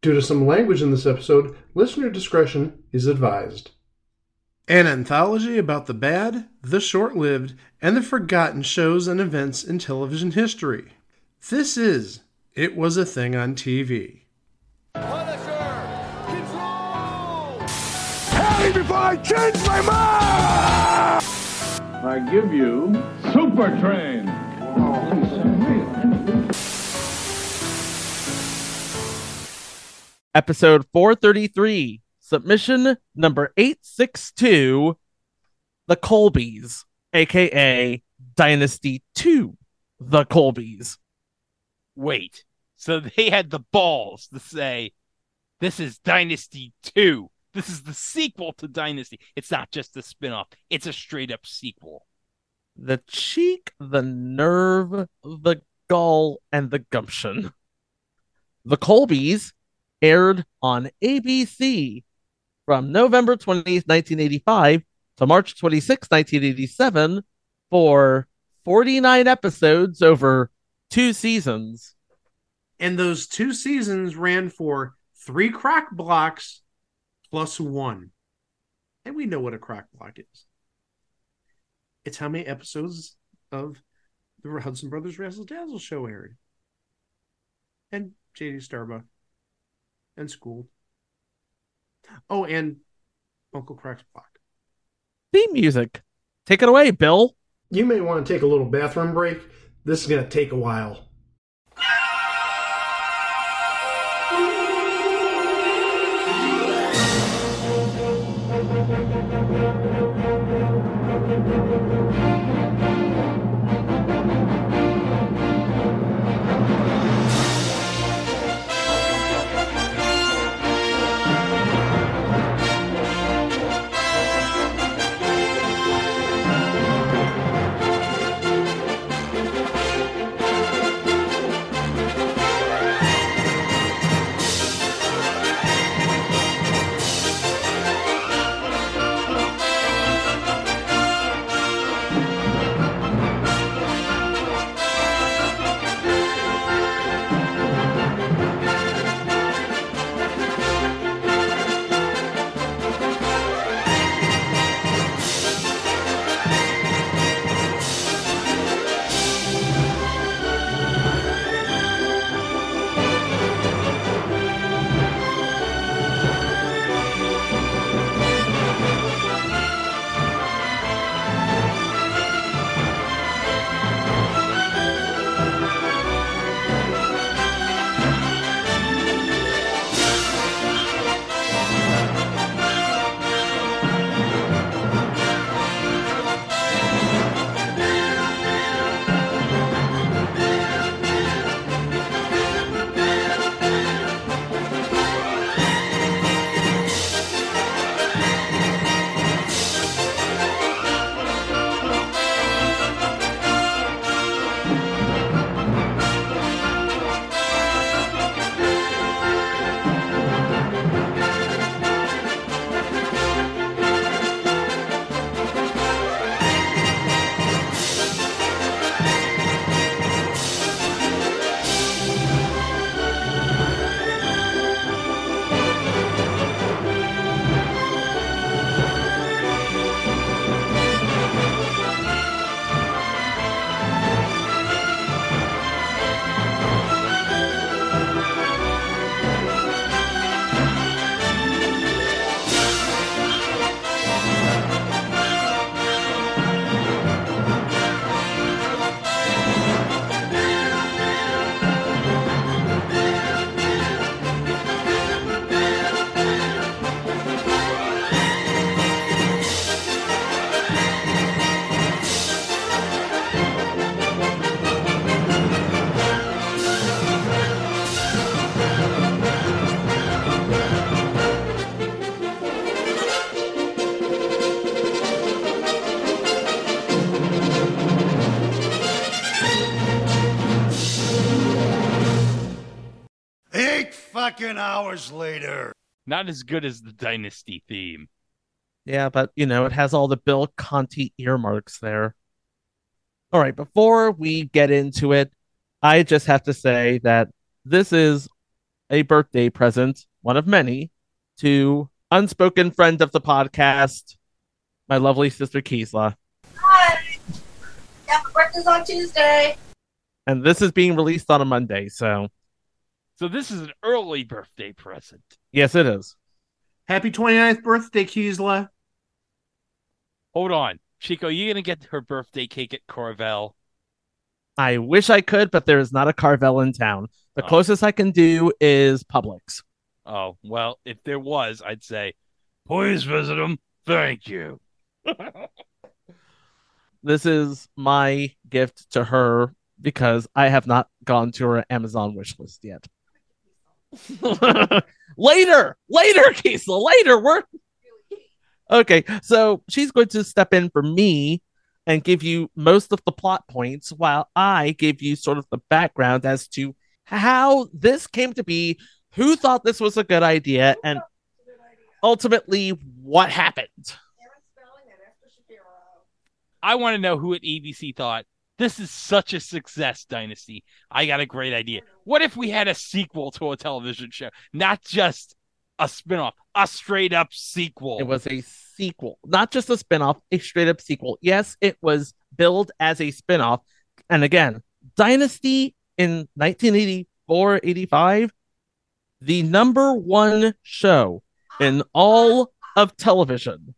Due to some language in this episode, listener discretion is advised. An anthology about the bad, the short lived, and the forgotten shows and events in television history. This is It Was a Thing on TV. Punisher! Control! Tell me before I change my mind! I give you Super Train. Oh, Episode 433, submission number 862 The Colbys, aka Dynasty 2 The Colbys. Wait, so they had the balls to say, this is Dynasty 2. This is the sequel to Dynasty. It's not just a spin-off. It's a straight up sequel. The cheek, the nerve, the gall, and the gumption. The Colbys aired on ABC from November 20th, 1985 to March 26, 1987 for 49 episodes over two seasons. And those two seasons ran for three crack blocks plus one. And we know what a crack block is. It's how many episodes of the Hudson Brothers Razzle Dazzle show aired. And JD Starbuck. And Schooled. Oh, and Uncle Crack's Block. Theme music. Take it away, Bill. You may want to take a little bathroom break. This is going to take a while. Fucking hours later. Not as good as the Dynasty theme. Yeah, but you know, it has all the Bill Conti earmarks there. All right, before we get into it, I just have to say that this is a birthday present, one of many, to unspoken friend of the podcast, my lovely sister Keesla. Hi. Yeah, my birthday's on Tuesday. And this is being released on a Monday, so So this is an early birthday present. yes, it is. Happy 29th birthday, Keesla. Hold on. Chico, you gonna get her birthday cake at Carvel? I wish I could, but there is not a Carvel in town. The Oh. closest I can do is Publix. Oh, well, if there was, I'd say, please visit them. Thank you. This is my gift to her because I have not gone to her Amazon wish list yet. later, later, Kiesel, later. We're okay. So she's going to step in for me and give you most of the plot points while I give you sort of the background as to how this came to be, who thought this was a good idea, and ultimately what happened. Aaron Spelling and Esther Shapiro. I want to know who at ABC thought this is such a success, Dynasty. I got a great idea. What if we had a sequel to a television show, not just a spinoff, a straight up sequel? It was a sequel, not just a spinoff, a straight up sequel. Yes, it was billed as a spinoff. And again, Dynasty in 1984 85, the number one show in all of television.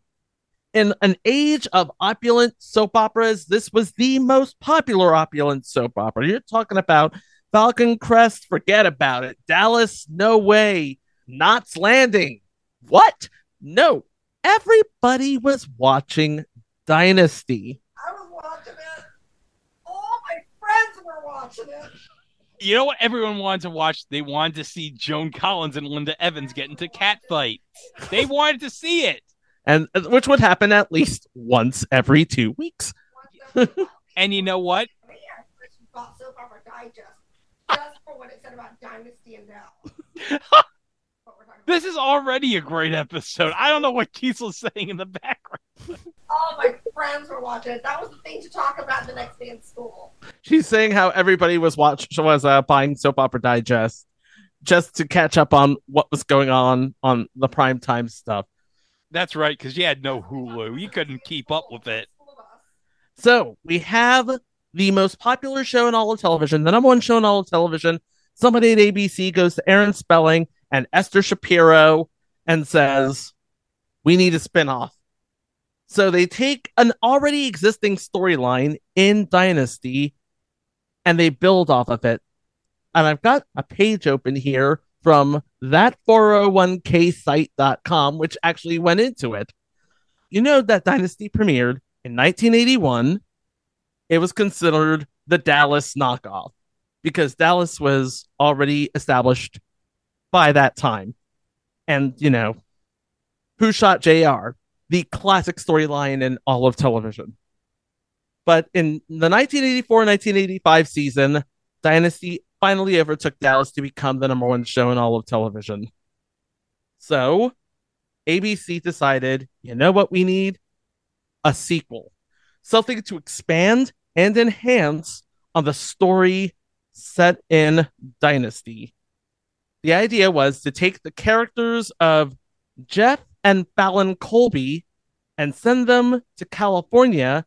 In an age of opulent soap operas, this was the most popular opulent soap opera. You're talking about Falcon Crest, forget about it. Dallas, no way. Knots Landing. What? No. Everybody was watching Dynasty. I was watching it. All my friends were watching it. you know what everyone wanted to watch? They wanted to see Joan Collins and Linda Evans get into cat fight. They wanted to see it. And uh, which would happen at least once every two weeks. And you know what? Me, I first bought Soap Opera Digest just for what it said about Dynasty and Dell. What we're talking about. This is already a great episode. I don't know what Kiesel's saying in the background. All my friends were watching it. That was the thing to talk about the next day in school. She's saying how everybody was watch was uh, buying soap opera digest just to catch up on what was going on on the prime time stuff. That's right, because you had no Hulu. You couldn't keep up with it. So we have the most popular show in all of television, the number one show in all of television. Somebody at ABC goes to Aaron Spelling and Esther Shapiro and says, We need a spinoff. So they take an already existing storyline in Dynasty and they build off of it. And I've got a page open here from that 401ksite.com, which actually went into it. You know that Dynasty premiered in 1981, it was considered the Dallas knockoff because Dallas was already established by that time. And, you know, who shot JR? The classic storyline in all of television. But in the 1984 1985 season, Dynasty finally overtook Dallas to become the number one show in all of television. So, ABC decided, you know what we need? A sequel something to expand and enhance on the story set in Dynasty. The idea was to take the characters of Jeff and Fallon Colby and send them to California,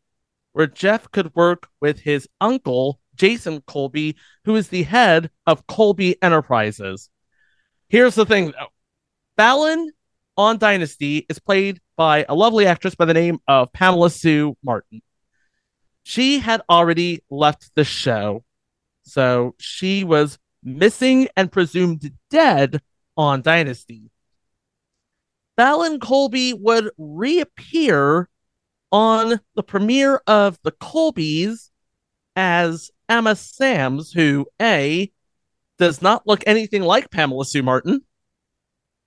where Jeff could work with his uncle, Jason Colby, who is the head of Colby Enterprises. Here's the thing Fallon on Dynasty is played by a lovely actress by the name of Pamela Sue Martin. She had already left the show, so she was missing and presumed dead on Dynasty. Fallon Colby would reappear on the premiere of The Colbys as Emma Samms, who A does not look anything like Pamela Sue Martin,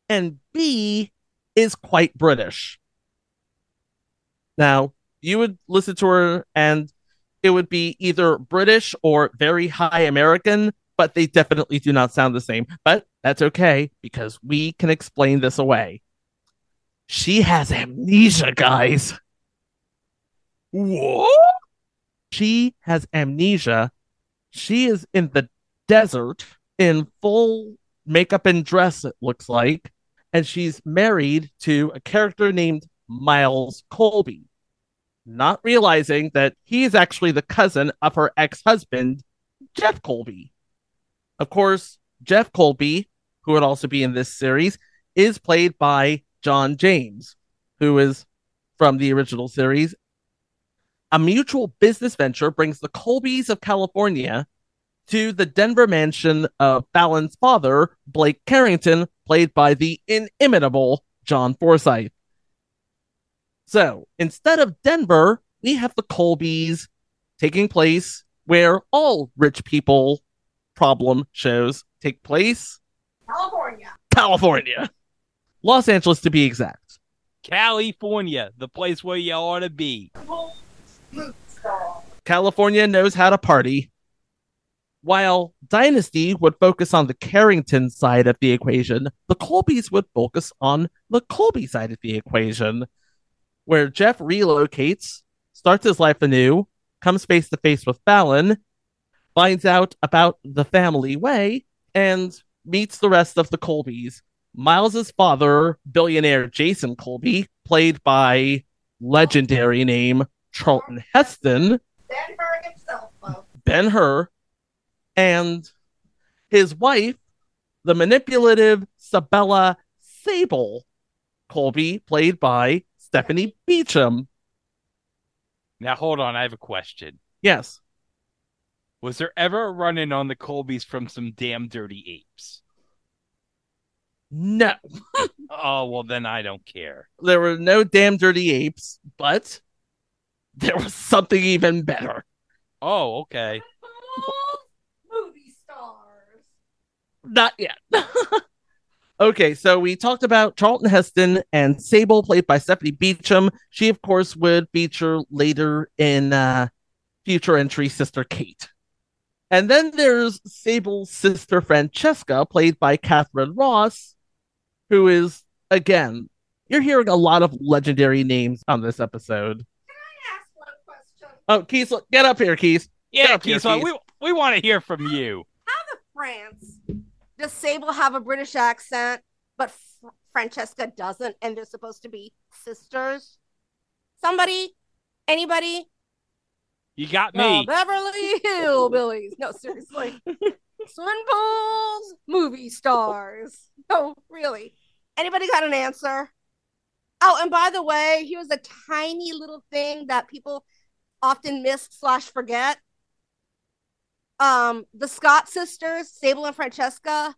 and B is quite British. Now, you would listen to her and it would be either British or very high American, but they definitely do not sound the same. But that's okay because we can explain this away. She has amnesia, guys. What? She has amnesia. She is in the desert in full makeup and dress, it looks like. And she's married to a character named Miles Colby, not realizing that he is actually the cousin of her ex husband, Jeff Colby. Of course, Jeff Colby, who would also be in this series, is played by John James, who is from the original series. A mutual business venture brings the Colbys of California to the Denver mansion of Fallon's father, Blake Carrington, played by the inimitable John Forsythe. So instead of Denver, we have the Colbys taking place where all rich people problem shows take place California. California. Los Angeles to be exact. California, the place where you ought to be. California knows how to party. While Dynasty would focus on the Carrington side of the equation, the Colbys would focus on the Colby side of the equation, where Jeff relocates, starts his life anew, comes face to face with Fallon, finds out about the family way, and meets the rest of the Colbys. Miles's father, billionaire Jason Colby, played by legendary name Charlton Heston, Denver himself, folks. Ben Hur, and his wife, the manipulative Sabella Sable Colby, played by Stephanie Beacham. Now hold on, I have a question. Yes. Was there ever a run in on the Colbys from some damn dirty apes? No, Oh well then I don't care. there were no damn dirty apes, but there was something even better. Oh, okay. Movie stars. Not yet. okay, so we talked about Charlton Heston and Sable, played by Stephanie Beacham. She, of course, would feature later in uh, future entry Sister Kate. And then there's Sable's sister Francesca, played by Katharine Ross, who is, again, you're hearing a lot of legendary names on this episode. I ask one question. Oh, Keith, get up here, Keith. Yeah, up here, Keith, Keith. we we want to hear from you. How the France does Sable have a British accent, but Fr- Francesca doesn't, and they're supposed to be sisters? Somebody, anybody? You got The me. Beverly Hillbillies. No, seriously. Swimming pools, movie stars. No, really. Anybody got an answer? Oh, and by the way, he was a tiny little thing that people often miss slash forget. Um, the Scott sisters, Sable and Francesca,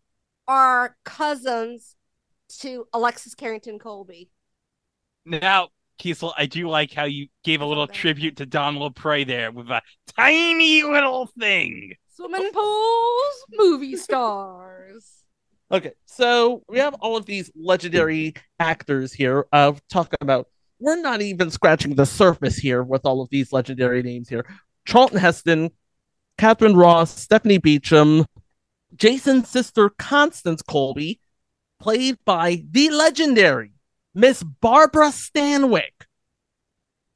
are cousins to Alexis Carrington Colby. Now, Kiesel, I do like how you gave a little Okay. tribute to Don Lapre there with a tiny little thing. Swimming pools, movie stars. Okay, so we have all of these legendary actors here of talking about. We're not even scratching the surface here with all of these legendary names here. Charlton Heston, Katharine Ross, Stephanie Beacham, Jason's sister Constance Colby, played by the legendary Miss Barbara Stanwyck.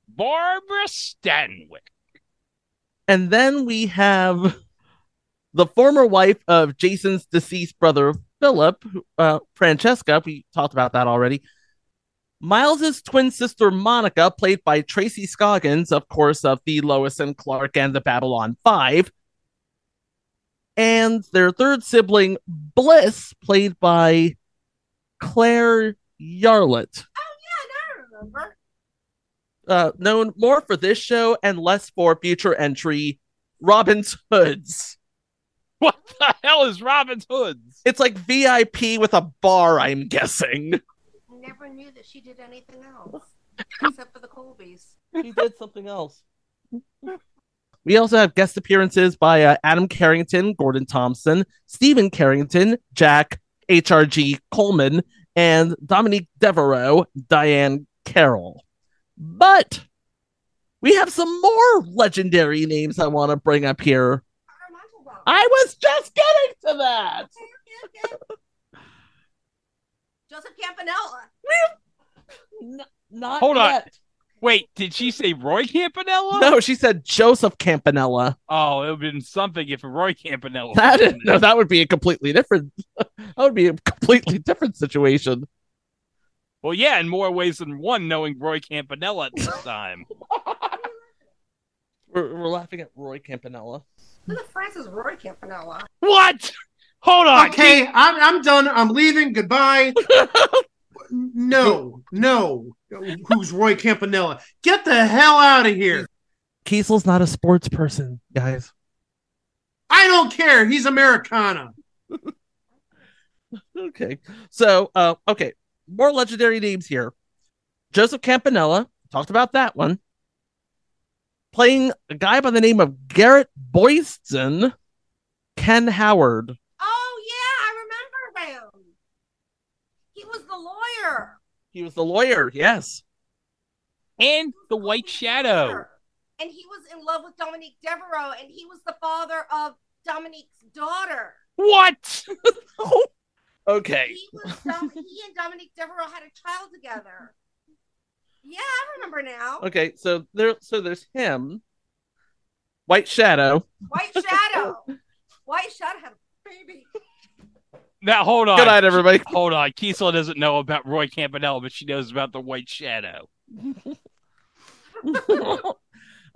Barbara Stanwyck. And then we have the former wife of Jason's deceased brother, Philip, uh, Francesca. We talked about that already. Miles's twin sister, Monica, played by Tracy Scoggins, of course, of the Lois and Clark and the Babylon 5. And their third sibling, Bliss, played by Claire Yarlett Oh, yeah, I remember. uh, known more for this show and less for future entry Robin's Hoods. What the hell is Robin's Hoods? It's like VIP with a bar, I'm guessing. Never knew that she did anything else except for the Colbys. She did something else. We also have guest appearances by uh, Adam Carrington, Gordon Thomson, Stephen Carrington, Jack, HRG Coleman, and Dominique Devereaux, Diahann Carroll. But we have some more legendary names I want to bring up here. I was just getting to that. Joseph Campanella. N- not Hold on. Wait, did she say Roy Campanella? No, she said Joseph Campanella. Oh, it would have been something if Roy Campanella. That was is, in no, that would be a completely different. That would be a completely different situation. Well, yeah, in more ways than one, knowing Roy Campanella at this time. We're, we're laughing at Roy Campanella. Who the France is Roy Campanella? what? Hold on. Okay, I'm I'm done. I'm leaving. Goodbye. no, no. Who's Roy Campanella? Get the hell out of here. Kiesel's not a sports person, guys. I don't care. He's Americana. Okay, so uh, okay, more legendary names here. Joseph Campanella talked about that one. Playing a guy by the name of Garrett Boydston, Ken Howard. Oh yeah, I remember him. He was the lawyer. He was the lawyer. Yes. And the White Shadow. And he was in love with Dominique Devereaux, and he was the father of Dominique's daughter. What? Okay. He was Dom- he and Dominique Devereaux had a child together. Yeah, I remember now. Okay. So there. So there's him. White Shadow. White Shadow. White Shadow had a baby. Now hold on. Good night, everybody. Hold on. Kiesel doesn't know about Roy Campanella, but she knows about the White Shadow.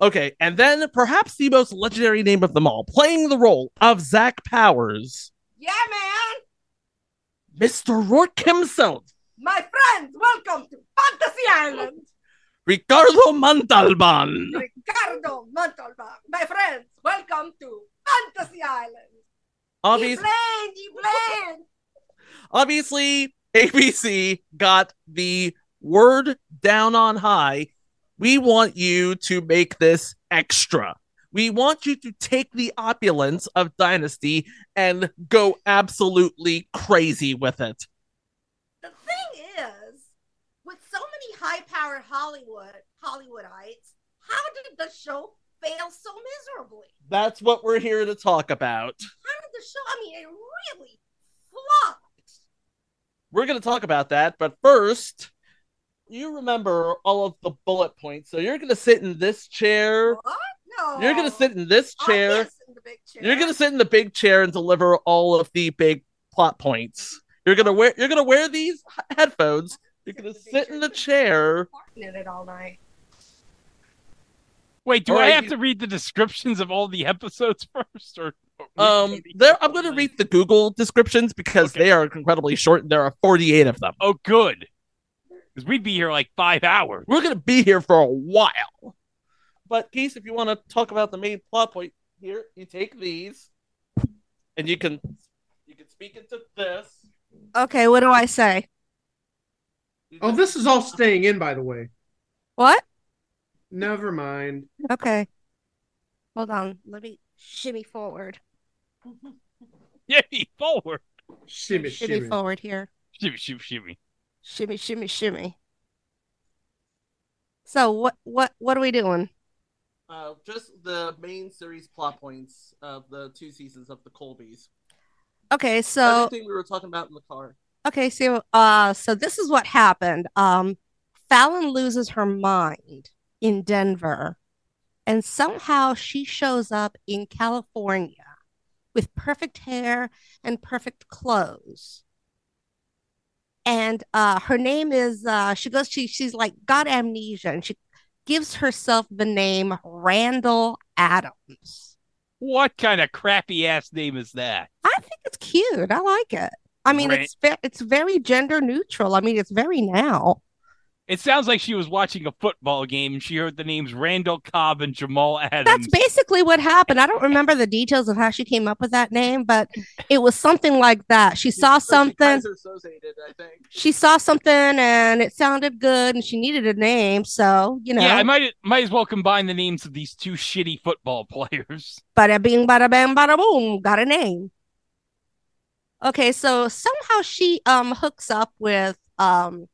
okay, and then perhaps the most legendary name of them all, playing the role of Zach Powers, Yeah, man. Mr. Rourke himself, My friends, welcome to Fantasy Island. Ricardo Montalban. Ricardo Montalban. My friends, welcome to Fantasy Island. Obvious, He he played. obviously, ABC got the word down on high. We want you to make this extra. We want you to take the opulence of Dynasty and go absolutely crazy with it. The thing is, with so many high-powered Hollywood Hollywoodites, how did the show fail so miserably? That's what we're here to talk about. How did the show? I mean, it really flopped. We're going to talk about that, but first, you remember all of the bullet points. So you're going to sit in this chair. What? No. You're going to sit in this chair. can't sit in the big chair. You're going to sit in the big chair and deliver all of the big plot points. You're going to wear you're going to wear these headphones. You're going to sit in the chair. it all night. Wait, do All I have you- to read the descriptions of all the episodes first, or? or Um there I'm going to read the Google descriptions because Okay. they are incredibly short and there are 48 of them. Oh, good. Because we'd be here like five hours. We're going to be here for a while. But Keith, if you want to talk about the main plot point here, you take these and you can you can speak into this. Okay, what do I say? Oh, this is all staying in, by the way. What? Never mind. Okay. Hold on. Let me shimmy forward. Yeah, forward. Shimmy, Shimmy shimmy. forward here. Shimmy, shimmy, shimmy. Shimmy, shimmy, shimmy. So what what what are we doing? Uh, just the main series plot points of the two seasons of the Colbys. Okay, so Everything we were talking about in the car. okay, so uh so this is what happened. Um Fallon loses her mind in Denver and somehow she shows up in California with perfect hair and perfect clothes. And uh her name is uh she goes she she's like got amnesia and she gives herself the name Randall Adams. What kind of crappy ass name is that? I think it's cute. I like it. I mean, Right. it's ve- it's very gender neutral. I mean, it's very now. It sounds like she was watching a football game and she heard the names Randall Cobb and Jamal Adams. That's basically what happened. I don't remember the details of how she came up with that name, but it was something like that. She saw something. Associated, I think. She saw something and it sounded good, and she needed a name. So you know, Yeah, I might might as well combine the names of these two shitty football players. bada bing, bada bang, bada boom, got a name. Okay, so somehow she um hooks up with um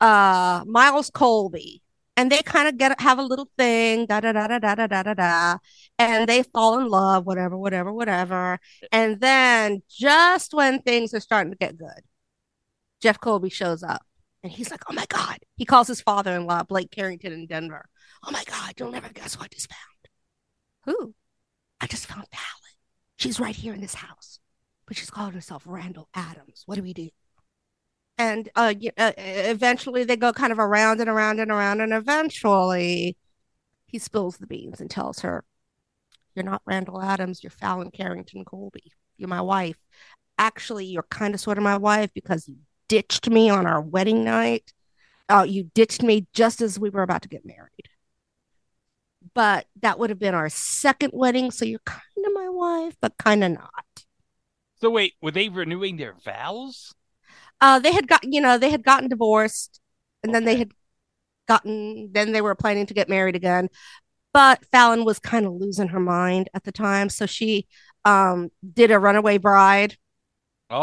uh Miles Colby and they kind of get have a little thing da da da da da da da da da and they fall in love whatever whatever whatever and then just when things are starting to get good Jeff Colby shows up And he's like, oh my God. He calls his father in law, Blake Carrington in Denver. Oh my God, you'll never guess who I just found. Who? I just found Fallon. She's right here in this house, but she's calling herself Randall Adams. What do we do? And uh, uh, eventually they go kind of around and around and around. And eventually he spills the beans and tells her, You're not Randall Adams, you're Fallon Carrington Colby. You're my wife. Actually, you're kind of sort of my wife because you ditched me on our wedding night. Uh, you ditched me just as we were about to get married. But that would have been our second wedding, so you're kind of my wife, but kind of not. So wait, were they renewing their vows? Uh, they had got, you know, they had gotten divorced, and then they had gotten, then they were planning to get married again. But Fallon was kind of losing her mind at the time, so she um did a runaway bride.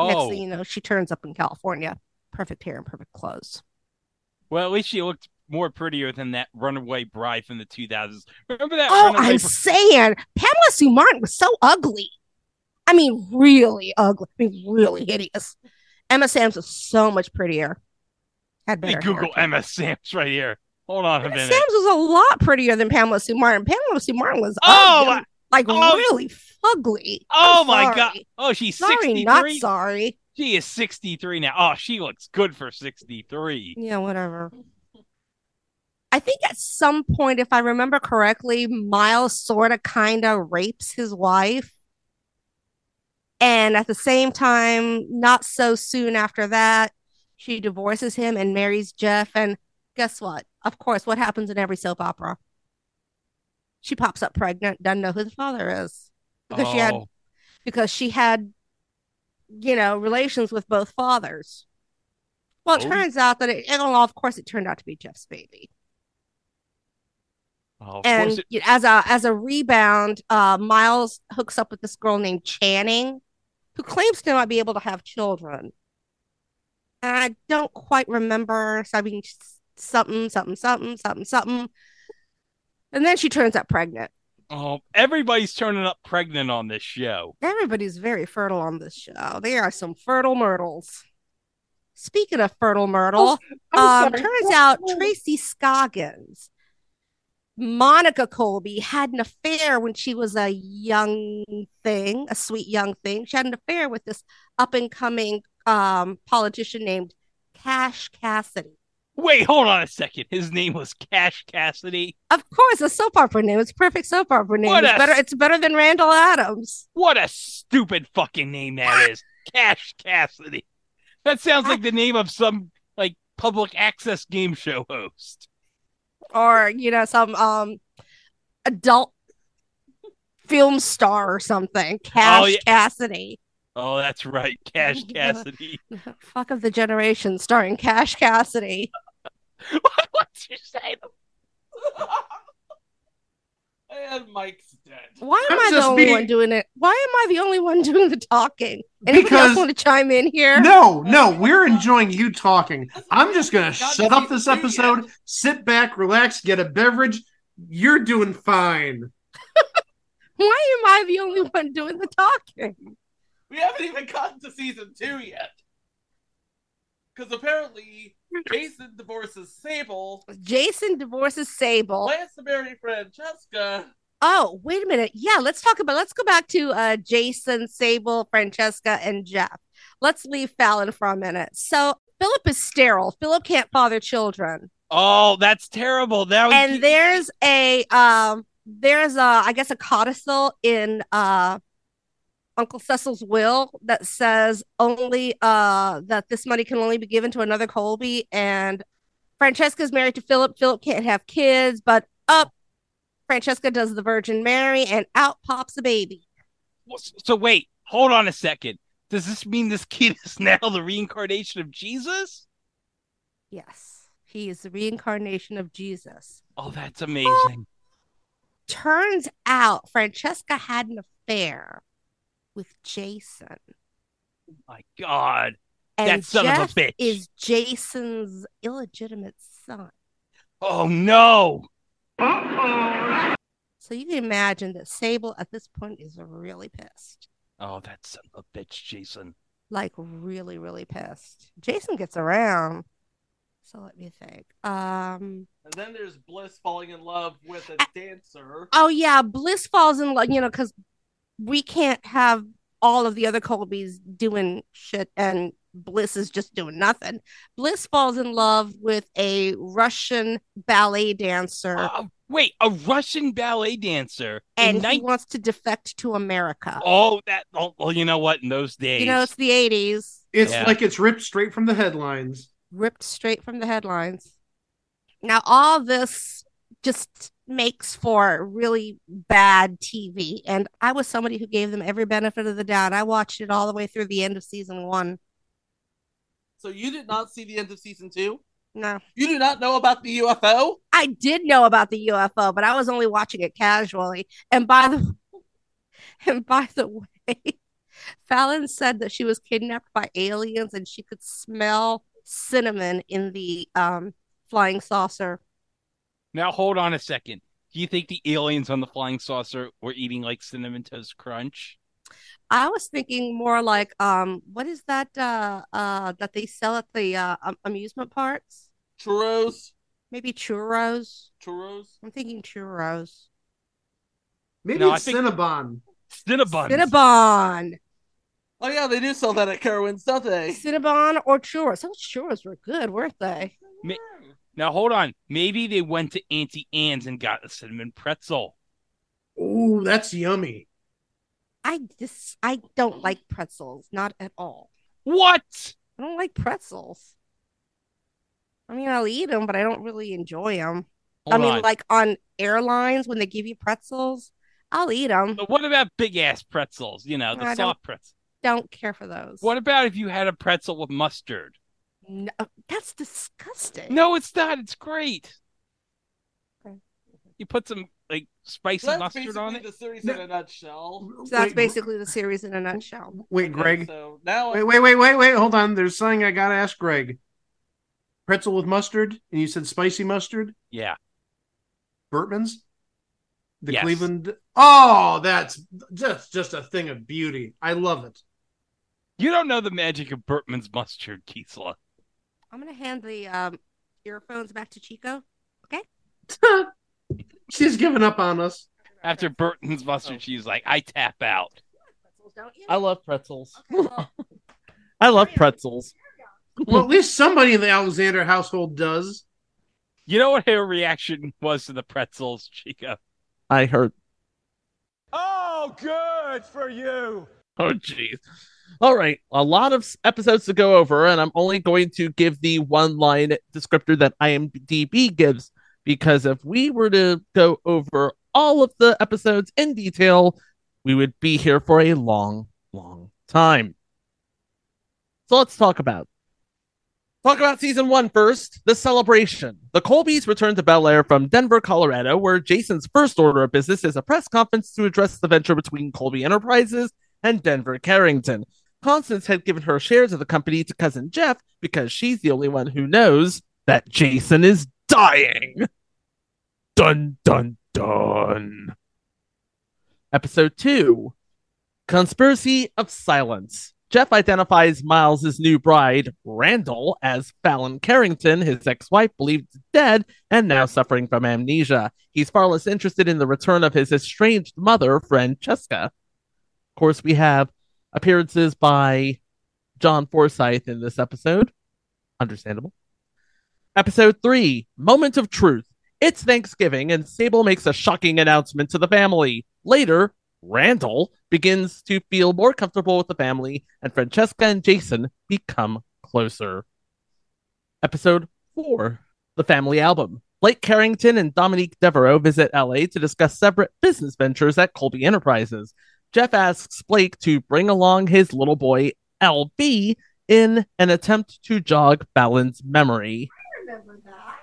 Next Oh, thing you know, she turns up in California, perfect hair and perfect clothes. well, at least she looked more prettier than that runaway bride from the 2000s. Remember that Oh, I'm bri- saying Pamela Sue Martin was so ugly. I mean, really ugly. I mean, really hideous. Emma Samms was so much prettier. Had better hair, Google too. Emma Samms right here. Hold on a minute. Samms was a lot prettier than Pamela Sue Martin. Pamela Sue Martin was Oh, ugly, like oh. really fugly. Oh I'm my sorry. god. Oh, she's Sorry, 63. not sorry. She is 63 now. Oh, she looks good for 63. Yeah, whatever. I think at some point, if I remember correctly, Miles sort of kind of rapes his wife. And at the same time, not so soon after that, she divorces him and marries Jeff. And guess what? Of course, what happens in every soap opera? She pops up pregnant, doesn't know who the father is because she had Oh, because she had, you know, relations with both fathers. Well, it Oh. turns out that it, and well, of course, it turned out to be Jeff's baby. oh, And it- as a as a rebound, uh, Miles hooks up with this girl named Channing, who claims to not be able to have children. And I don't quite remember. So I mean, something, something, something, something, something. And then she turns up pregnant. oh, everybody's turning up pregnant on this show. Everybody's very fertile on this show. There are some fertile myrtles. Speaking of fertile myrtle, um, turns out Tracy Scoggins, Monica Colby had an affair when she was a young thing, a sweet young thing. She had an affair with this up and coming um, politician named Cash Cassidy. Wait, hold on a second. His name was Cash Cassidy. Of course, a soap opera name. It's a perfect soap opera name. What It's better. It's better than Randall Adams. What a stupid fucking name that is. Cash Cassidy. That sounds like the name of some like public access game show host. Or you know some um adult film star or something cash Oh, yeah. cassidy Oh, that's right. Cash Cassidy. fuck of the generation starring cash cassidy what, what'd you say? And Mike's dead. why am I'm i the only being- one doing it why am i the only one doing the talking anybody else Because- want to chime in here No, no, we're enjoying you talking. I'm just gonna shut up this the two episode, sit back, relax, get a beverage. You're doing fine. why am i the only one doing the talking We haven't even gotten to season two yet. Because apparently Jason divorces Sable, jason divorces sable. Plans to marry Francesca. oh wait a minute. Yeah let's talk about let's go back to uh jason sable francesca and jeff. Let's leave fallon for a minute. So philip is sterile. Philip can't father children. Oh, that's terrible. That was and there's a um there's a i guess a codicil in uh uncle cecil's will that says only uh that this money can only be given to another colby and francesca's married to philip philip can't have kids but up francesca does the virgin mary and out pops a baby So wait, hold on a second. Does this mean this kid is now the reincarnation of Jesus? yes he is the reincarnation of jesus Oh, that's amazing. turns out francesca had an affair with jason Oh My God. And That son of a bitch. is Jason's illegitimate son. Oh no. So you can imagine that Sable at this point is really pissed. Oh, that son of a bitch, Jason. Like really, really pissed. Jason gets around. So let me think. Um. And then there's Bliss falling in love with a dancer. Oh yeah, Bliss falls in love. You know, because we can't have all of the other Colbys doing shit and Bliss is just doing nothing. Bliss falls in love with a Russian ballet dancer, Uh, wait, a Russian ballet dancer and in he nine- wants to defect to America. Oh, that. Oh, well, you know what? In those days, you know, it's the '80s, It's Yeah. like it's ripped straight from the headlines. ripped straight from the headlines. Now, all this just makes for really bad TV, and I was somebody who gave them every benefit of the doubt. I watched it all the way through the end of season one. So you did not see the end of season two? No. You do not know about the UFO? I did know about the UFO, but I was only watching it casually. And by the and by the way, Fallon said that she was kidnapped by aliens and she could smell cinnamon in the um flying saucer. Now hold on a second. Do you think the aliens on the flying saucer were eating like cinnamon toast crunch? I was thinking more like um what is that uh uh that they sell at the uh um, amusement parks? Churros? Maybe churros. Churros? I'm thinking churros. Maybe No, I it's think- Cinnabon. Cinnabons. Cinnabon. Oh yeah, they do sell that at Carowinds, don't they? Cinnabon or churros. Those churros were good, weren't they? Now hold on. Maybe they went to Auntie Anne's and got a cinnamon pretzel. Ooh, that's yummy. I just I don't like pretzels, not at all. What? I don't like pretzels. I mean, I'll eat them, but I don't really enjoy them. I mean, on. like on airlines when they give you pretzels, I'll eat them. But what about big ass pretzels? You know, the I soft pretzels. Don't care for those. What about if you had a pretzel with mustard? No, oh, that's disgusting. No, it's not. It's great. Okay. You put some like spicy That's mustard on it. the series No. in a nutshell. So that's Wait, basically the series in a nutshell. Wait, Greg. So now Wait, wait, wait, wait, wait. Hold on. There's something I gotta ask Greg. Pretzel with mustard, and you said spicy mustard. Yeah. Bertman's, the Yes. Cleveland. Oh, that's just just a thing of beauty. I love it. You don't know the magic of Bertman's mustard, Kisla. I'm gonna hand the um earphones back to Chico. Okay. She's giving up on us. After Burton's mustard, she's like, I tap out. Pretzels, don't you? I love pretzels. Okay, well, I love pretzels. Well, at least somebody in the Alexander household does. You know what her reaction was to the pretzels, Chica? I heard. Oh, good for you. Oh, jeez. All right, a lot of episodes to go over, and I'm only going to give the one line descriptor that IMDb gives because if we were to go over all of the episodes in detail, we would be here for a long, long time. So let's talk about talk about season one first. The celebration. The Colbys return to Bel Air from Denver, Colorado, where Jason's first order of business is a press conference to address the venture between Colby Enterprises and Denver Carrington. Constance had given her shares of the company to cousin Jeff because she's the only one who knows that Jason is dying. Dun dun dun. Episode 2 Conspiracy of Silence. Jeff identifies Miles' new bride, Randall, as Fallon Carrington, his ex wife, believed dead and now suffering from amnesia. He's far less interested in the return of his estranged mother, Francesca. Course, we have appearances by John Forsythe in this episode. Understandable. Episode 3 Moment of Truth. It's Thanksgiving, and Sable makes a shocking announcement to the family. Later, Randall begins to feel more comfortable with the family, and Francesca and Jason become closer. Episode 4 The Family Album. Blake Carrington and Dominique Devereaux visit LA to discuss separate business ventures at Colby Enterprises. Jeff asks Blake to bring along his little boy, LB, in an attempt to jog Fallon's memory. remember that.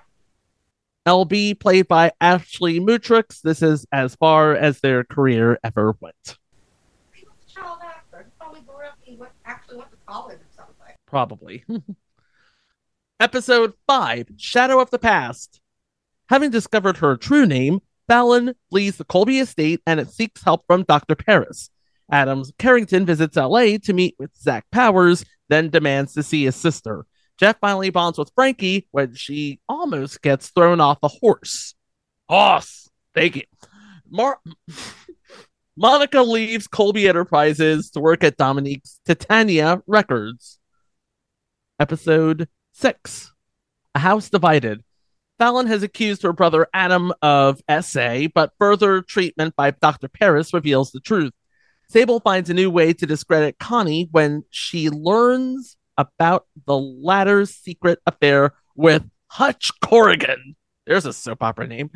LB, played by Ashley Mutrux, This is as far as their career ever went. He was a child actor. Probably grew up. He went, actually went to college or something. Probably. Episode 5 Shadow of the Past. Having discovered her true name, Fallon leaves the Colby estate and it seeks help from Dr. Paris. Adams Carrington visits LA to meet with Zach Powers, then demands to see his sister. Jeff finally bonds with Frankie when she almost gets thrown off a horse. Horse! Thank you. Mar- Monica leaves Colby Enterprises to work at Dominique's Titania Records. Episode 6 A House Divided. Fallon has accused her brother Adam of SA, but further treatment by Dr. Paris reveals the truth. Sable finds a new way to discredit Connie when she learns about the latter's secret affair with Hutch Corrigan. There's a soap opera name.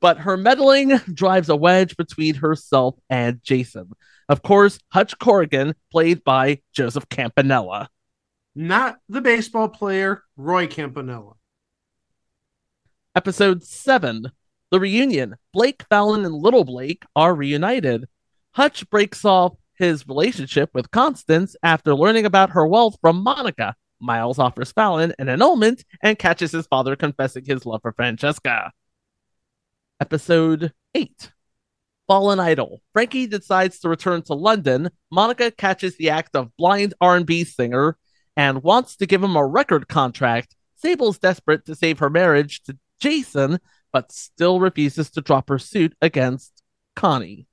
But her meddling drives a wedge between herself and Jason. Of course, Hutch Corrigan, played by Joseph Campanella. Not the baseball player, Roy Campanella. Episode 7 The Reunion. Blake, Fallon, and Little Blake are reunited. Hutch breaks off his relationship with Constance after learning about her wealth from Monica. Miles offers Fallon an annulment and catches his father confessing his love for Francesca. Episode 8 Fallen Idol. Frankie decides to return to London. Monica catches the act of blind R&B singer and wants to give him a record contract. Sable's desperate to save her marriage to Jason, but still refuses to drop her suit against Connie.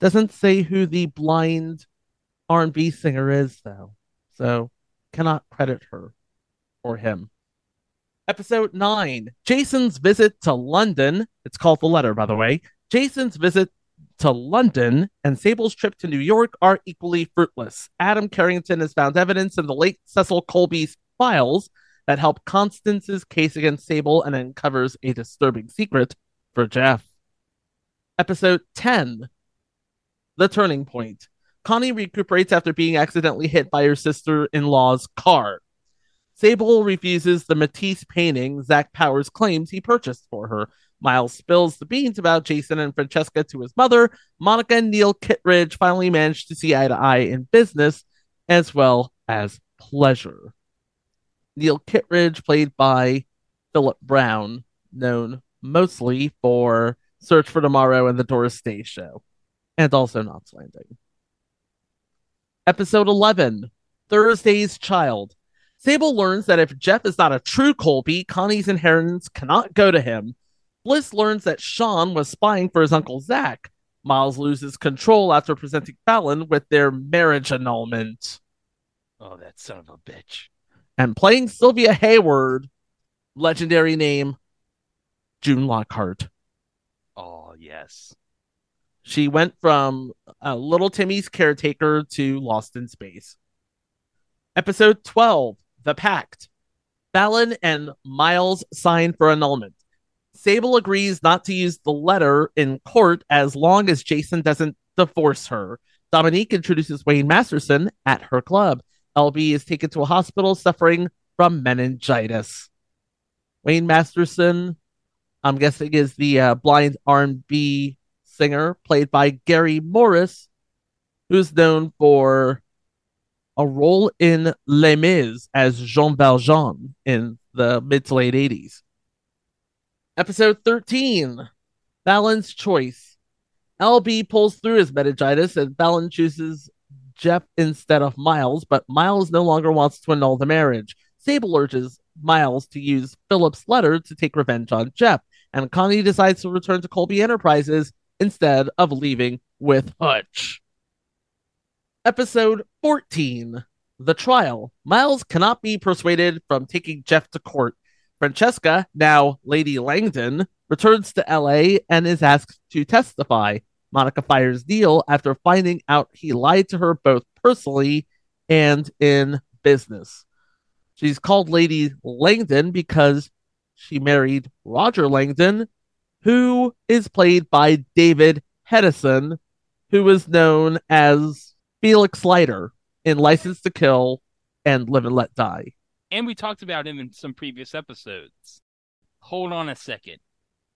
Doesn't say who the blind R&B singer is though. So cannot credit her or him. Episode 9 Jason's visit to London. It's called The Letter, by the way. Jason's visit to London and Sable's trip to New York are equally fruitless. Adam Carrington has found evidence in the late Cecil Colby's files that help Constance's case against Sable and uncovers a disturbing secret for Jeff. Episode 10 The Turning Point. Connie recuperates after being accidentally hit by her sister in law's car. Sable refuses the Matisse painting Zach Powers claims he purchased for her. Miles spills the beans about Jason and Francesca to his mother. Monica and Neil Kittredge finally manage to see eye to eye in business as well as pleasure. Neil Kittredge, played by Philip Brown, known mostly for Search for Tomorrow and the Doris Day Show, and also Knots Landing. Episode 11 Thursday's Child. Sable learns that if Jeff is not a true Colby, Connie's inheritance cannot go to him. Bliss learns that Sean was spying for his uncle Zach. Miles loses control after presenting Fallon with their marriage annulment. Oh, that son of a bitch. And playing Sylvia Hayward, legendary name June Lockhart. Oh, yes. She went from uh, Little Timmy's caretaker to Lost in Space. Episode 12 The Pact. Fallon and Miles sign for annulment. Sable agrees not to use the letter in court as long as Jason doesn't divorce her. Dominique introduces Wayne Masterson at her club. LB is taken to a hospital suffering from meningitis. Wayne Masterson, I'm guessing, is the uh, blind R&B singer played by Gary Morris, who's known for a role in Les Mis as Jean Valjean in the mid to late 80s. Episode 13 Fallon's Choice. LB pulls through his meningitis and Fallon chooses Jeff instead of Miles, but Miles no longer wants to annul the marriage. Sable urges Miles to use Philip's letter to take revenge on Jeff, and Connie decides to return to Colby Enterprises instead of leaving with Hutch. Episode 14 The Trial. Miles cannot be persuaded from taking Jeff to court. Francesca, now Lady Langdon, returns to LA and is asked to testify. Monica fires Neil after finding out he lied to her both personally and in business. She's called Lady Langdon because she married Roger Langdon, who is played by David Hedison, who was known as Felix Leiter in License to Kill and Live and Let Die. And we talked about him in some previous episodes. Hold on a second.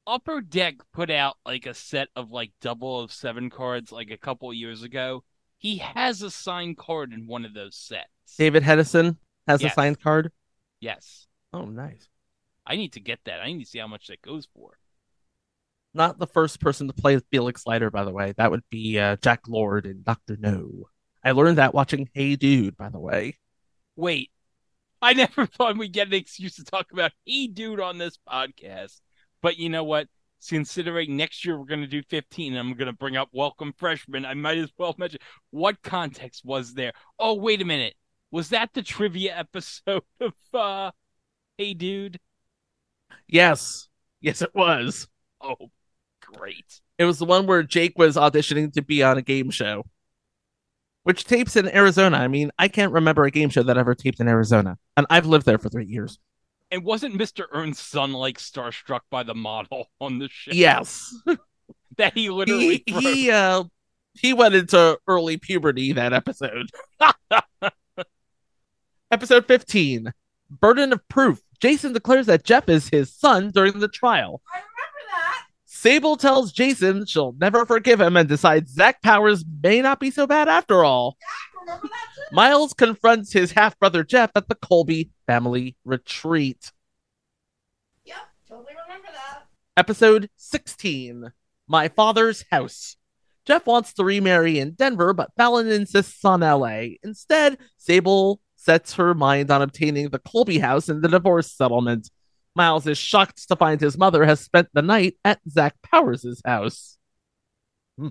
Upper Deck put out like a set of like double of 007 cards like a couple years ago. He has a signed card in one of those sets. David Hedison has Yes. a signed card. Yes. Oh, nice. I need to get that. I need to see how much that goes for. Not the first person to play Felix Leiter, by the way. That would be uh, Jack Lord in Doctor No. I learned that watching Hey Dude, by the way. Wait, I never thought we'd get an excuse to talk about Hey Dude on this podcast. But you know what? Considering next year we're going to do 15, I'm going to bring up Welcome Freshman, I might as well mention what context was there. Oh, wait a minute. Was that the trivia episode of uh, Hey Dude? Yes. Yes, it was. Oh, great. It was the one where Jake was auditioning to be on a game show, which tapes in Arizona. I mean, I can't remember a game show that ever taped in Arizona, and I've lived there for three years. And wasn't Mr. Ernst's son like starstruck by the model on the show? Yes, That he literally he he uh he went into early puberty that episode. episode fifteen, burden of proof. Jason declares that Jeff is his son during the trial. I remember that. Sable tells Jason she'll never forgive him and decides Zach Powers may not be so bad after all. I remember that too. Miles confronts his half brother Jeff at the Colby family retreat. Yep, totally remember that. Episode 16 My Father's House. Jeff wants to remarry in Denver, but Fallon insists on LA. Instead, Sable sets her mind on obtaining the Colby house in the divorce settlement. Miles is shocked to find his mother has spent the night at Zach Powers' house.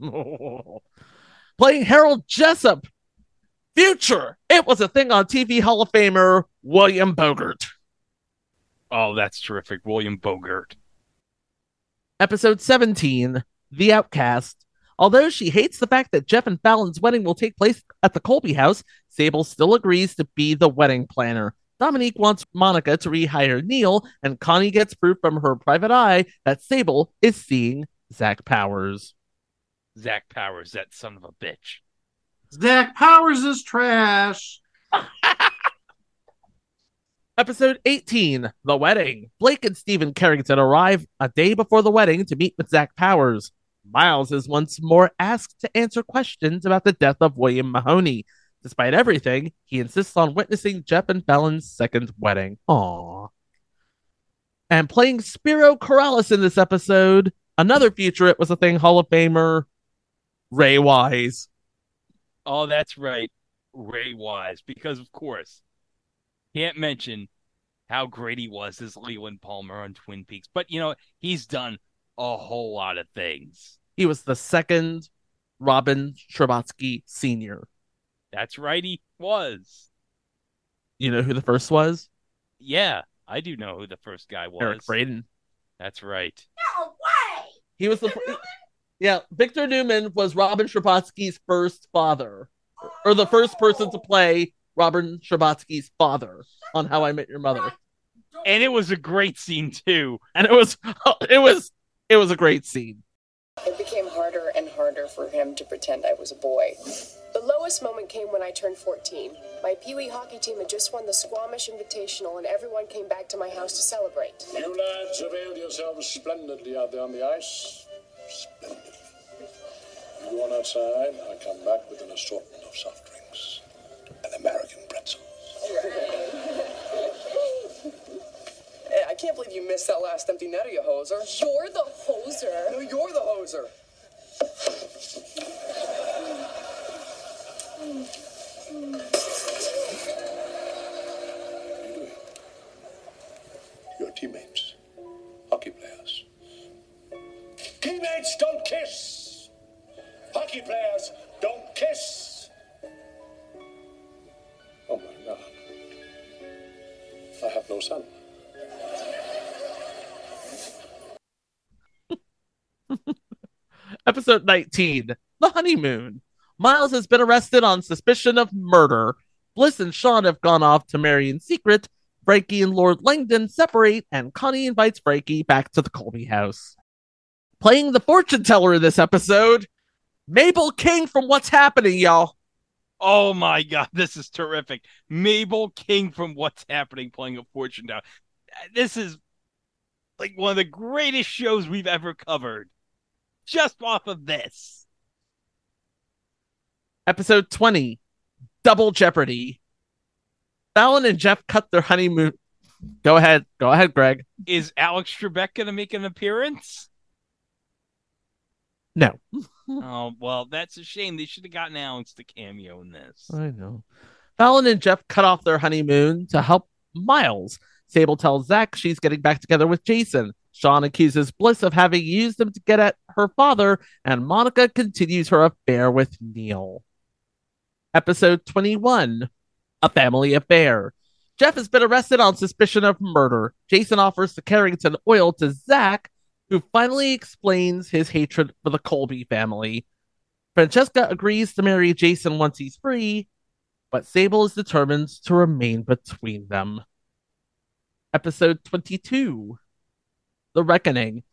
Playing Harold Jessup. Future. It was a thing on TV Hall of Famer William Bogert. Oh, that's terrific. William Bogert. Episode 17 The Outcast. Although she hates the fact that Jeff and Fallon's wedding will take place at the Colby house, Sable still agrees to be the wedding planner. Dominique wants Monica to rehire Neil, and Connie gets proof from her private eye that Sable is seeing Zach Powers. Zach Powers, that son of a bitch. Zach Powers is trash. Episode 18 The Wedding. Blake and Stephen Carrington arrive a day before the wedding to meet with Zach Powers. Miles is once more asked to answer questions about the death of William Mahoney. Despite everything, he insists on witnessing Jeff and Fallon's second wedding. Aww. And playing Spiro Corrales in this episode, another future It Was a Thing Hall of Famer, Ray Wise. Oh, that's right. Ray Wise. Because, of course, can't mention how great he was as Leland Palmer on Twin Peaks. But, you know, he's done a whole lot of things. He was the second Robin Scherbatsky Sr. That's right, he was. You know who the first was? Yeah, I do know who the first guy was. Eric Braeden. That's right. No way. He was the yeah. Victor Newman was Robin Scherbatsky's first father, or the first person to play Robin Scherbatsky's father on How I Met Your Mother, And it was a great scene, too. and it was it was it was a great scene. It became harder and harder for him to pretend I was a boy. The lowest moment came when I turned 14. My Pee Wee hockey team had just won the Squamish Invitational, and everyone came back to my house to celebrate. You lads availed yourselves splendidly out there on the ice. Splendid. You go on outside, I come back with an assortment of soft drinks and American pretzels. Hey, I can't believe you missed that last empty netter, you hoser. You're the hoser. No, you're the hoser. What are you doing? Your teammates, hockey players. Teammates don't kiss. Hockey players don't kiss. Oh my God. I have no son. Episode 19 The Honeymoon. Miles has been arrested on suspicion of murder. Bliss and Sean have gone off to marry in secret. Frankie and Lord Langdon separate, and Connie invites Frankie back to the Colby house. Playing the fortune teller in this episode, Mabel King from What's Happening, y'all. Oh my god, this is terrific. Mabel King from What's Happening playing a fortune teller. This is like one of the greatest shows we've ever covered. Just off of this. Episode 20 Double Jeopardy. Fallon and Jeff cut their honeymoon. Go ahead. Go ahead, Greg. Is Alex Trebek going to make an appearance? No. Oh, well, that's a shame. They should have gotten Alex to cameo in this. I know. Fallon and Jeff cut off their honeymoon to help Miles. Sable tells Zach she's getting back together with Jason. Sean accuses Bliss of having used him to get at her father, and Monica continues her affair with Neil. Episode 21 A Family Affair. Jeff has been arrested on suspicion of murder. Jason offers the Carrington oil to Zach, who finally explains his hatred for the Colby family. Francesca agrees to marry Jason once he's free, but Sable is determined to remain between them. Episode 22 The Reckoning.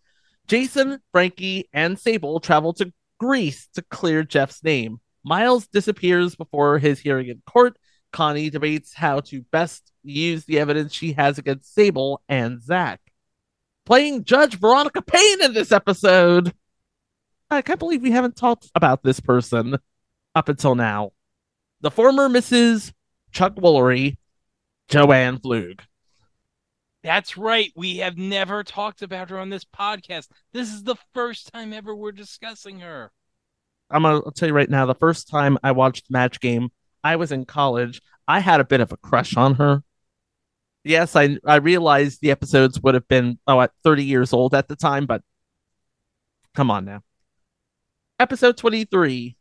Jason, Frankie, and Sable travel to Greece to clear Jeff's name. Miles disappears before his hearing in court. Connie debates how to best use the evidence she has against Sable and Zach. Playing Judge Veronica Payne in this episode. I can't believe we haven't talked about this person up until now. The former Mrs. Chuck Woolery, Jo Ann Pflug. That's right. We have never talked about her on this podcast. This is the first time ever we're discussing her. I'm gonna tell you right now, the first time I watched Match Game, I was in college. I had a bit of a crush on her. Yes, I I realized the episodes would have been oh at 30 years old at the time, but come on now. Episode 23.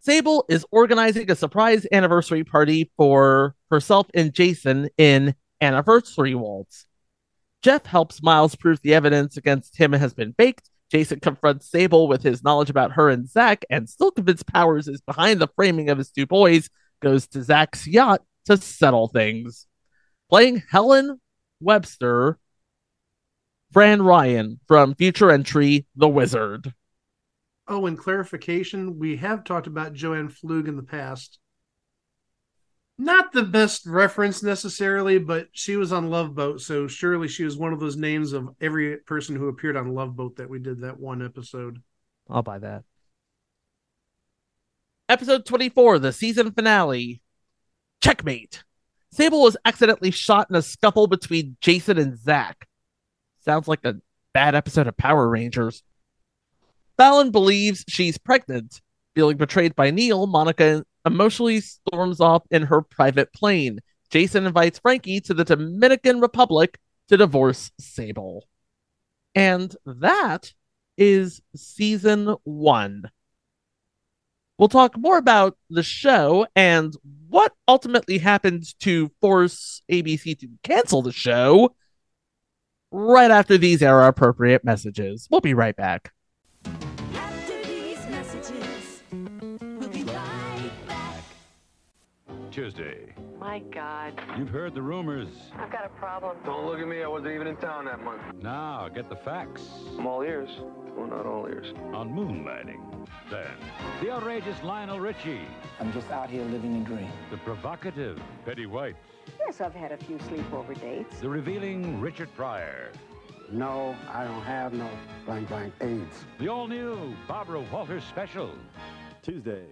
Sable is organizing a surprise anniversary party for herself and Jason in Anniversary Waltz. Jeff helps Miles prove the evidence against him has been baked. Jason confronts Sable with his knowledge about her and Zach, and still convinced Powers is behind the framing of his two boys, goes to Zach's yacht to settle things. Playing Helen Webster, Fran Ryan from future entry The Wizard. Oh, and clarification, we have talked about Jo Ann Pflug in the past. Not the best reference necessarily, but she was on Love Boat, so surely she was one of those names of every person who appeared on Love Boat that we did that one episode. I'll buy that. Episode 24, the season finale. Checkmate. Sable was accidentally shot in a scuffle between Jason and Zach. Sounds like a bad episode of Power Rangers. Fallon believes she's pregnant. Feeling betrayed by Neil, Monica emotionally storms off in her private plane. Jason invites Frankie to the Dominican Republic to divorce Sable. And that is season one. We'll talk more about the show and what ultimately happened to force ABC to cancel the show right after these era appropriate messages. We'll be right back. Messages, we'll be right back. Tuesday. My God, You've heard the rumors. I've got a problem. Don't look at me. I wasn't even in town that month. Now get the facts I'm all ears. Well, not all ears. on moonlighting. Then, the outrageous Lionel Richie, I'm just out here living the dream. the provocative Betty White, Yes, I've had a few sleepover dates. the revealing Richard Pryor, No, I don't have no blank blank AIDS. the all-new Barbara Walters special. Tuesday.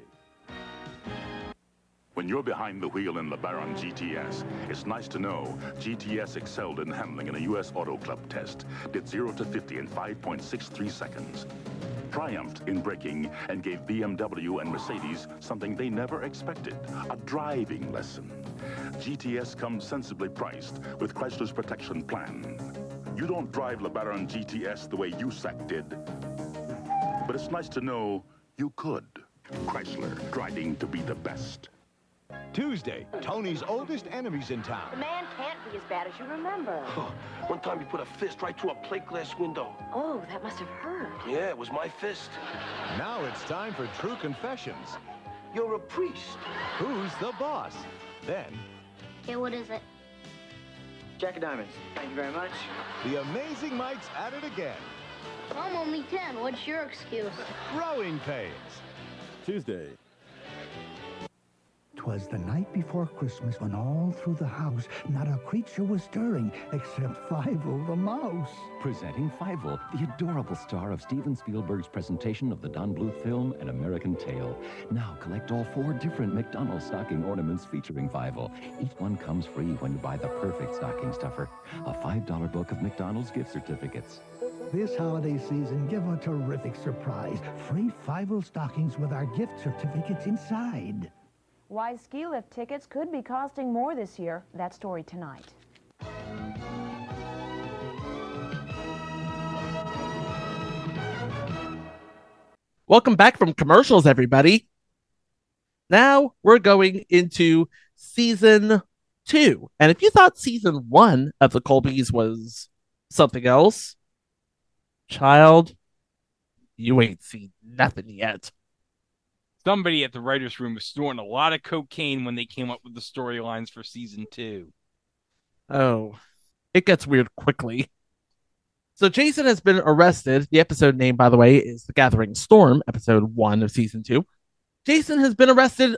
When you're behind the wheel in LeBaron GTS, it's nice to know GTS excelled in handling in a U.S. Auto Club test, did 0 to 50 in 5.63 seconds, triumphed in braking, and gave BMW and Mercedes something they never expected, a driving lesson. GTS comes sensibly priced with Chrysler's protection plan. You don't drive LeBaron GTS the way USAC did, but it's nice to know you could. Chrysler, driving to be the best. Tuesday, Tony's oldest enemy's in town. The man can't be as bad as you remember. One time he put a fist right through a plate glass window. Oh, that must have hurt. Yeah, it was my fist. Now it's time for True Confessions. You're a priest. Who's the boss? Then, Okay, what is it? Jack of diamonds. Thank you very much. the Amazing Mike's at it again. I'm only 10. What's your excuse? Growing pains. Tuesday. Twas the night before Christmas when all through the house not a creature was stirring except Fievel the mouse. Presenting Fievel, the adorable star of Steven Spielberg's presentation of the Don Bluth film An American Tale. Now collect all four different McDonald's stocking ornaments featuring Fievel. Each one comes free when you buy the perfect stocking stuffer. A $5 book of McDonald's gift certificates. This holiday season, give a terrific surprise. Free Fievel stockings with our gift certificates inside. Why ski lift tickets could be costing more this year. That story tonight. Welcome back from commercials, everybody. Now we're going into season two. And if you thought season one of the Colbys was something else, child, you ain't seen nothing yet. Somebody at the writers' room was snorting a lot of cocaine when they came up with the storylines for season two. Oh, it gets weird quickly. So Jason has been arrested. The episode name, by the way, is The Gathering Storm, episode one of season two. Jason has been arrested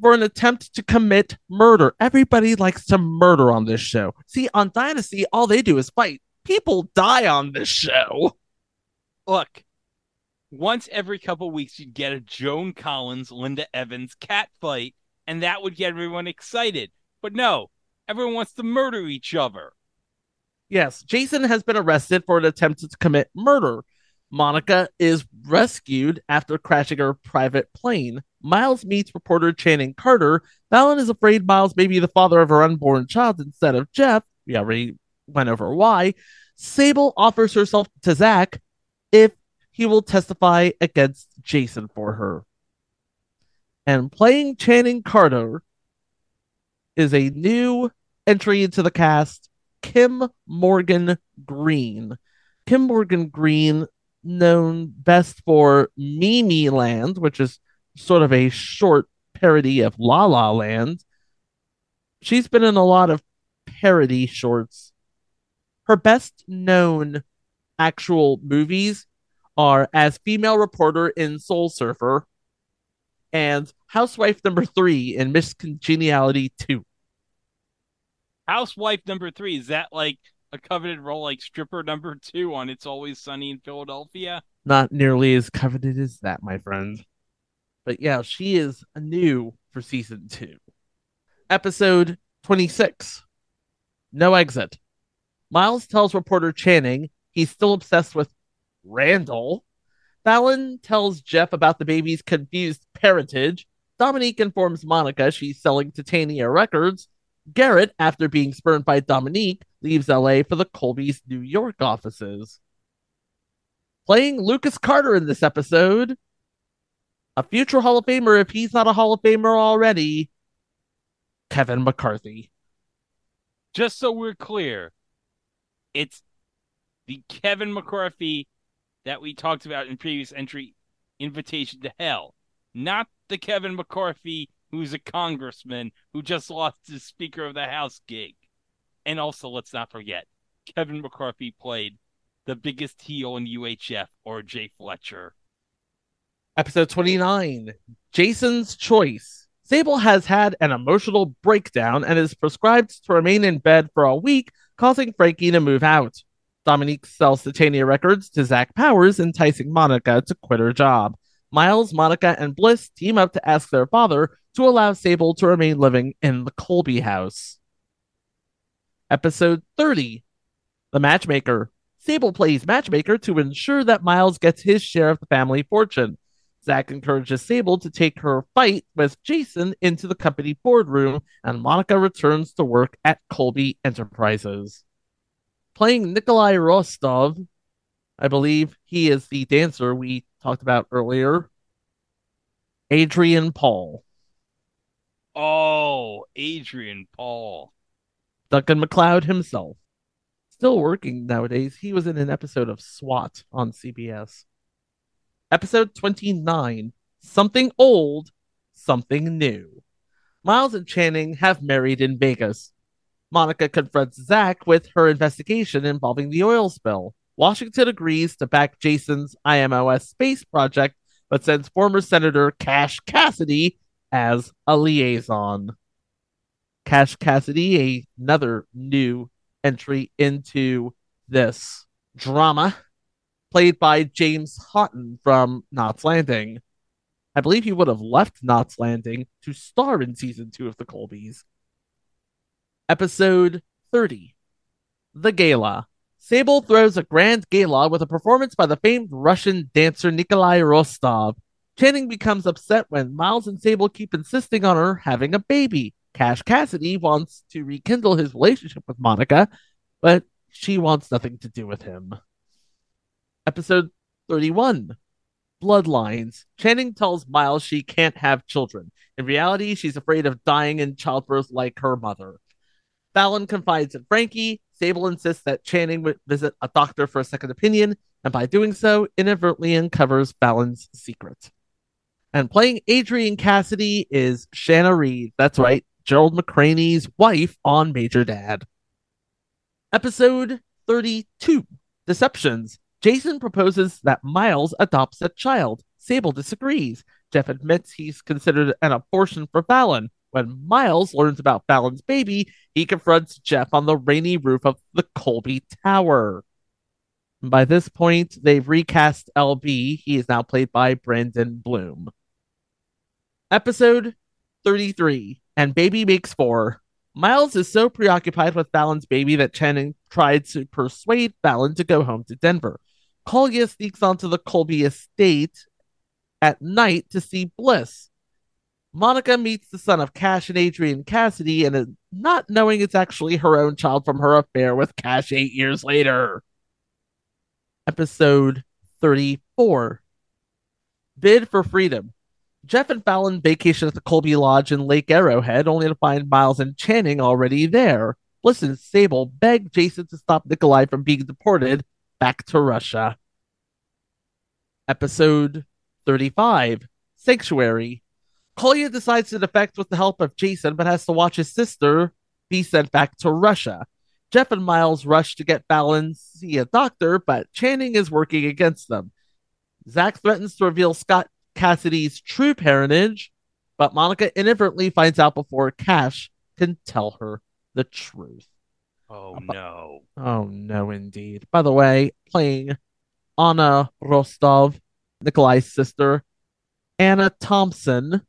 for an attempt to commit murder. Everybody likes to murder on this show. See, on Dynasty, all they do is fight. People die on this show. Look, once every couple weeks, you'd get a Joan Collins, Linda Evans cat fight, and that would get everyone excited. But no, everyone wants to murder each other. Yes, Jason has been arrested for an attempt to commit murder. Monica is rescued after crashing her private plane. Miles meets reporter Channing Carter. Fallon is afraid Miles may be the father of her unborn child instead of Jeff. We already went over why. Sable offers herself to Zach if he will testify against Jason for her. And playing Channing Carter is a new entry into the cast, Kim Morgan Greene. Kim Morgan Greene, known best for Mimi Land, which is sort of a short parody of La La Land. She's been in a lot of parody shorts. Her best known actual movies are as female reporter in Soul Surfer and housewife number three in Miss Congeniality 2. Housewife number three, is that like a coveted role like stripper number two on It's Always Sunny in Philadelphia? Not nearly as coveted as that, my friend. But yeah, she is new for season two. Episode 26 No Exit. Miles tells reporter Channing he's still obsessed with Randall. Fallon tells Jeff about the baby's confused parentage. Dominique informs Monica she's selling Titania Records. Garrett, after being spurned by Dominique, leaves LA for the Colby's New York offices. Playing Lucas Carter in this episode, a future Hall of Famer if he's not a Hall of Famer already, Kevin McCarthy. Just so we're clear, it's the Kevin McCarthy that we talked about in previous entry, Invitation to Hell, not the Kevin McCarthy who's a congressman who just lost his Speaker of the House gig. And also, let's not forget, Kevin McCarthy played the biggest heel in UHF, or Jay Fletcher. Episode 29 Jason's Choice. Sable has had an emotional breakdown and is prescribed to remain in bed for a week, causing Frankie to move out. Dominique sells Titania Records to Zach Powers, enticing Monica to quit her job. Miles, Monica, and Bliss team up to ask their father to allow Sable to remain living in the Colby house. Episode 30 The Matchmaker. Sable plays matchmaker to ensure that Miles gets his share of the family fortune. Zach encourages Sable to take her fight with Jason into the company boardroom, and Monica returns to work at Colby Enterprises. Playing Nikolai Rostov, I believe he is the dancer we talked about earlier, Adrian Paul. Oh, Adrian Paul. Duncan MacLeod himself. Still working nowadays. He was in an episode of SWAT on CBS. Episode 29 Something Old, Something New. Miles and Channing have married in Vegas. Monica confronts Zach with her investigation involving the oil spill. Washington agrees to back Jason's IMOS space project, but sends former Senator Cash Cassidy as a liaison. Cash Cassidy, another new entry into this drama, played by James Houghton from Knots Landing. I believe he would have left Knots Landing to star in season two of The Colbys. Episode 30 The Gala. Sable throws a grand gala with a performance by the famed Russian dancer Nikolai Rostov. Channing becomes upset when Miles and Sable keep insisting on her having a baby. Cash Cassidy wants to rekindle his relationship with Monica, but she wants nothing to do with him. Episode 31 Bloodlines. Channing tells Miles she can't have children. In reality, she's afraid of dying in childbirth like her mother. Fallon confides in Frankie. Sable insists that Channing would visit a doctor for a second opinion, and by doing so, inadvertently uncovers Fallon's secret. And playing Adrian Cassidy is Shanna Reed. That's right, Gerald McRaney's wife on Major Dad. Episode 32 Deceptions. Jason proposes that Miles adopts a child. Sable disagrees. Jeff admits he's considered an abortion for Fallon. When Miles learns about Fallon's baby, he confronts Jeff on the rainy roof of the Colby Tower. By this point, they've recast LB. He is now played by Brandon Bloom. Episode 33 And Baby Makes Four. Miles is so preoccupied with Fallon's baby that Channing tried to persuade Fallon to go home to Denver. Collier sneaks onto the Colby estate at night to see Bliss. Monica meets the son of Cash and Adrian Cassidy and is not knowing it's actually her own child from her affair with Cash eight years later. Episode 34 Bid for Freedom. Jeff and Fallon vacation at the Colby Lodge in Lake Arrowhead, only to find Miles and Channing already there. Bliss and Sable beg Jason to stop Nikolai from being deported back to Russia. Episode 35 Sanctuary. Kolya decides to defect with the help of Jason, but has to watch his sister be sent back to Russia. Jeff and Miles rush to get Fallon see a doctor, but Channing is working against them. Zach threatens to reveal Scott Cassidy's true parentage, but Monica inadvertently finds out before Cash can tell her the truth. Oh no. Oh no, indeed. By the way, playing Anna Rostov, Nikolai's sister, Anna Thomson,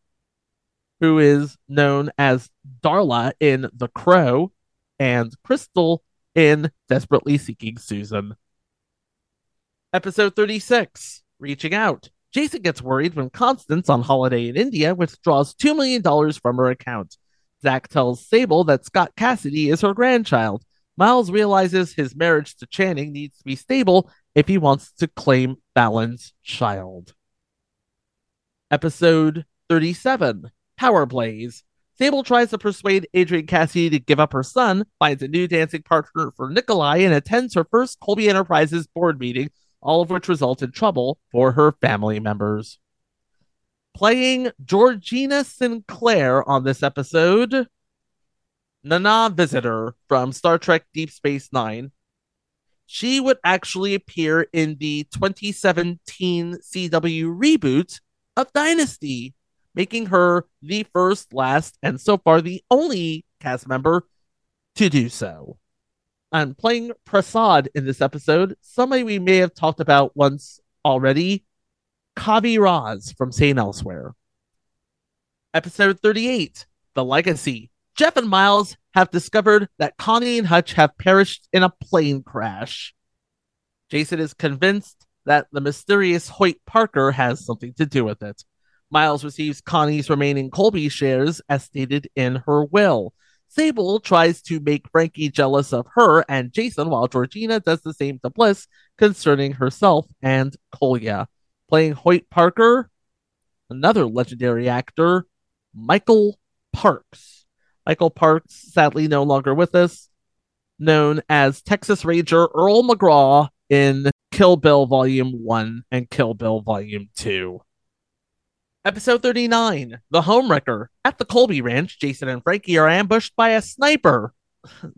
who is known as Darla in The Crow, and Crystal in Desperately Seeking Susan. Episode 36 Reaching Out. Jason gets worried when Constance, on holiday in India, withdraws $2 million from her account. Zach tells Sable that Scott Cassidy is her grandchild. Miles realizes his marriage to Channing needs to be stable if he wants to claim Fallon's child. Episode 37 Power plays. Sable tries to persuade Adrian Cassidy to give up her son, finds a new dancing partner for Nikolai, and attends her first Colby Enterprises board meeting, all of which result in trouble for her family members. Playing Georgina Sinclair on this episode, Nana Visitor from Star Trek Deep Space Nine. She would actually appear in the 2017 CW reboot of Dynasty, making her the first, last, and so far the only cast member to do so. And playing Prasad in this episode, somebody we may have talked about once already, Kavi Raz from St. Elsewhere. Episode 38 The Legacy. Jeff and Miles have discovered that Connie and Hutch have perished in a plane crash. Jason is convinced that the mysterious Hoyt Parker has something to do with it. Miles receives Connie's remaining Colby shares as stated in her will. Sable tries to make Frankie jealous of her and Jason, while Georgina does the same to Bliss concerning herself and Kolya. Playing Hoyt Parker, another legendary actor, Michael Parks. Michael Parks, sadly no longer with us, known as Texas Ranger Earl McGraw in Kill Bill Volume 1 and Kill Bill Volume 2. Episode 39 The Homewrecker. At the Colby Ranch, Jason and Frankie are ambushed by a sniper.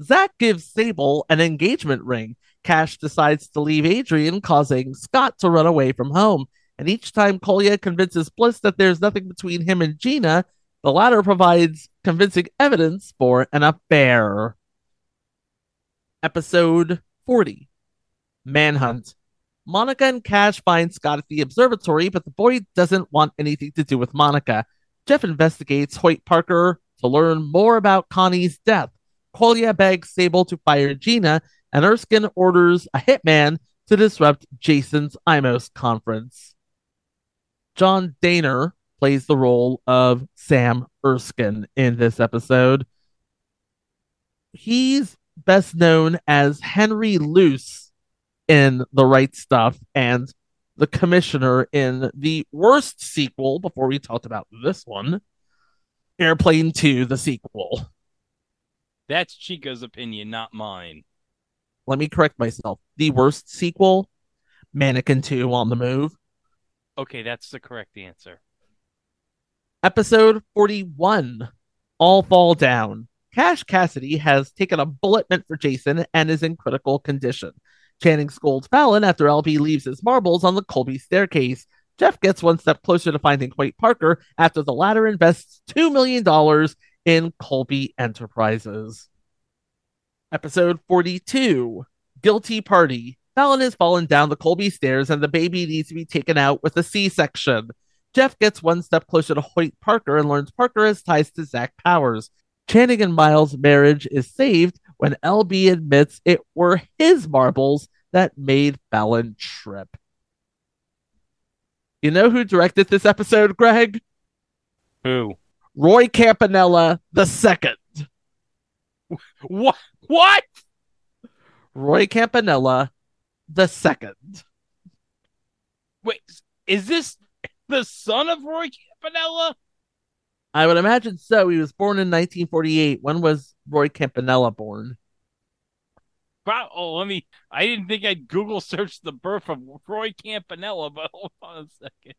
Zach gives Sable an engagement ring. Cash decides to leave Adrian, causing Scott to run away from home. And each time Kolya convinces Bliss that there's nothing between him and Gina, the latter provides convincing evidence for an affair. Episode 40 Manhunt. Monica and Cash find Scott at the observatory, but the boy doesn't want anything to do with Monica. Jeff investigates Hoyt Parker to learn more about Connie's death. Kolya begs Sable to fire Gina, and Erskine orders a hitman to disrupt Jason's IMOS conference. John Dehner plays the role of Sam Erskine in this episode. He's best known as Henry Luce in The Right Stuff and the commissioner in the worst sequel before we talked about this one Airplane 2, the sequel. That's Chico's opinion, not mine. Let me correct myself. The worst sequel, Mannequin 2 on the Move. Okay, that's the correct answer. Episode 41 All Fall Down. Cash Cassidy has taken a bullet meant for Jason and is in critical condition. Channing scolds Fallon after LB leaves his marbles on the Colby staircase. Jeff gets one step closer to finding Hoyt Parker after the latter invests $2 million in Colby Enterprises. Episode 42 Guilty Party. Fallon has fallen down the Colby stairs and the baby needs to be taken out with a C section. Jeff gets one step closer to Hoyt Parker and learns Parker has ties to Zach Powers. Channing and Miles' marriage is saved when LB admits it were his marbles that made Fallon trip. You know who directed this episode, Greg? Who? Roy Campanella the second. What? What? Roy Campanella the second. Wait, is this the son of Roy Campanella? I would imagine so. He was born in 1948. When was Roy Campanella born? Pro- Oh, let me. I didn't think I'd Google search the birth of Roy Campanella, but hold on a second.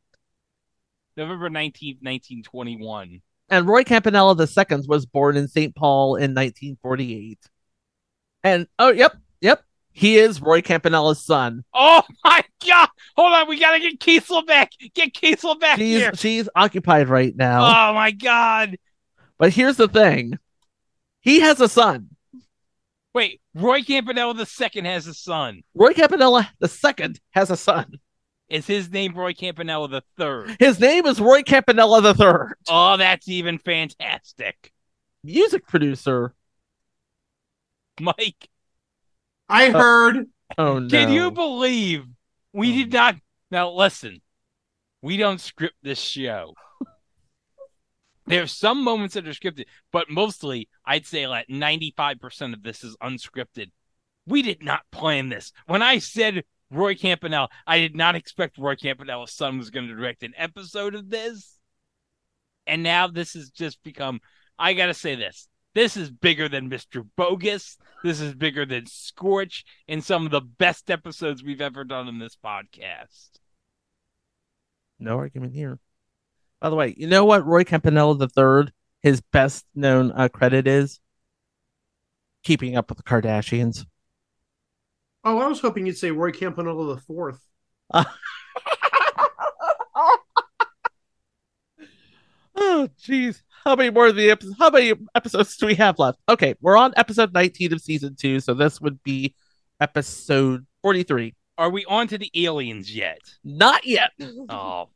November 19th, 1921. And Roy Campanella II was born in St. Paul in 1948. And oh, yep, yep, he is Roy Campanella's son. Oh my god! Hold on, we gotta get Kiesel back. Get Kiesel back She's here. she's occupied right now. Oh my god! But here's the thing: he has a son. Wait, Roy Campanella the second has a son. Roy Campanella the second has a son. Is his name Roy Campanella the third? His name is Roy Campanella the third. Oh, that's even fantastic, music producer. Mike. I uh, heard. Oh no! Can you believe we hmm. did not? Now listen, we don't script this show. There's some moments that are scripted, but mostly I'd say like 95% of this is unscripted. We did not plan this. When I said Roy Campanella, I did not expect Roy Campanella's son was going to direct an episode of this. And now this has just become, I got to say this. This is bigger than Mr. Bogus. This is bigger than Scorch and some of the best episodes we've ever done in this podcast. No argument here. By the way, you know what Roy Campanella III, his best known uh, credit is? Keeping Up with the Kardashians. Oh, I was hoping you'd say Roy Campanella the fourth. Oh, jeez. How many more of the episodes? How many episodes do we have left? Okay, we're on episode 19 of season two, so this would be episode 43. Are we on to the aliens yet? Not yet. Oh,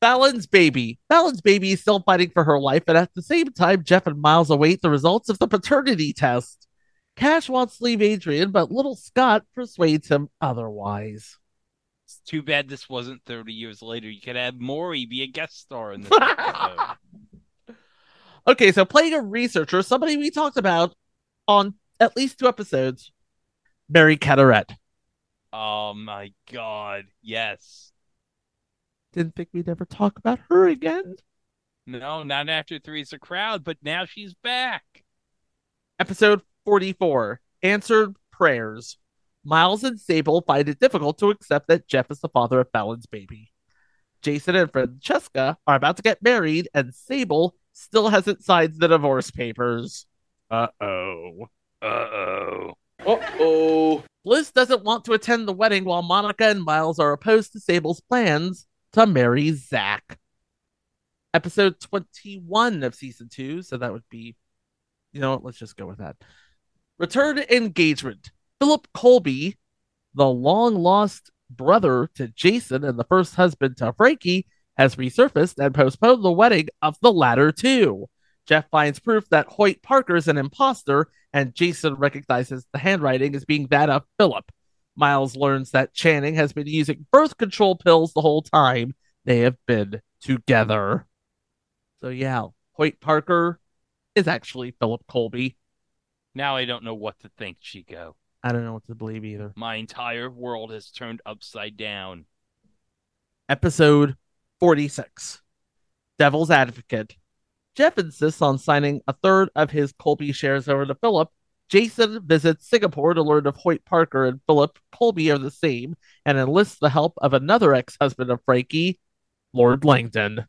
Fallon's baby. Fallon's baby is still fighting for her life, and at the same time, Jeff and Miles await the results of the paternity test. Cash wants to leave Adrian, but little Scott persuades him otherwise. It's too bad this wasn't 30 years later. You could have Maury be a guest star in this episode. Okay, so playing a researcher, somebody we talked about on at least two episodes, Mary Cadorette. oh my god. Yes. Didn't think we'd ever talk about her again. No, not after Three's a Crowd, but now she's back. Episode 44 Answered Prayers. Miles and Sable find it difficult to accept that Jeff is the father of Fallon's baby. Jason and Francesca are about to get married, and Sable still hasn't signed the divorce papers. Uh oh. Uh oh. Uh oh. Liz doesn't want to attend the wedding while Monica and Miles are opposed to Sable's plans to marry Zach. Episode 21 of season two, so that would be, you know what, let's just go with that. Return engagement. Philip Colby, the long lost brother to Jason and the first husband to Frankie, has resurfaced and postponed the wedding of the latter two. Jeff finds proof that Hoyt Parker is an imposter, and Jason recognizes the handwriting as being that of Philip. Miles learns that Channing has been using birth control pills the whole time they have been together. So, yeah, Hoyt Parker is actually Philip Colby. Now I don't know what to think, Chico. I don't know what to believe either. My entire world has turned upside down. Episode 46 Devil's Advocate. Jeff insists on signing a third of his Colby shares over to Philip. Jason visits Singapore to learn if Hoyt Parker and Philip Colby are the same and enlists the help of another ex husband of Frankie, Lord Langdon.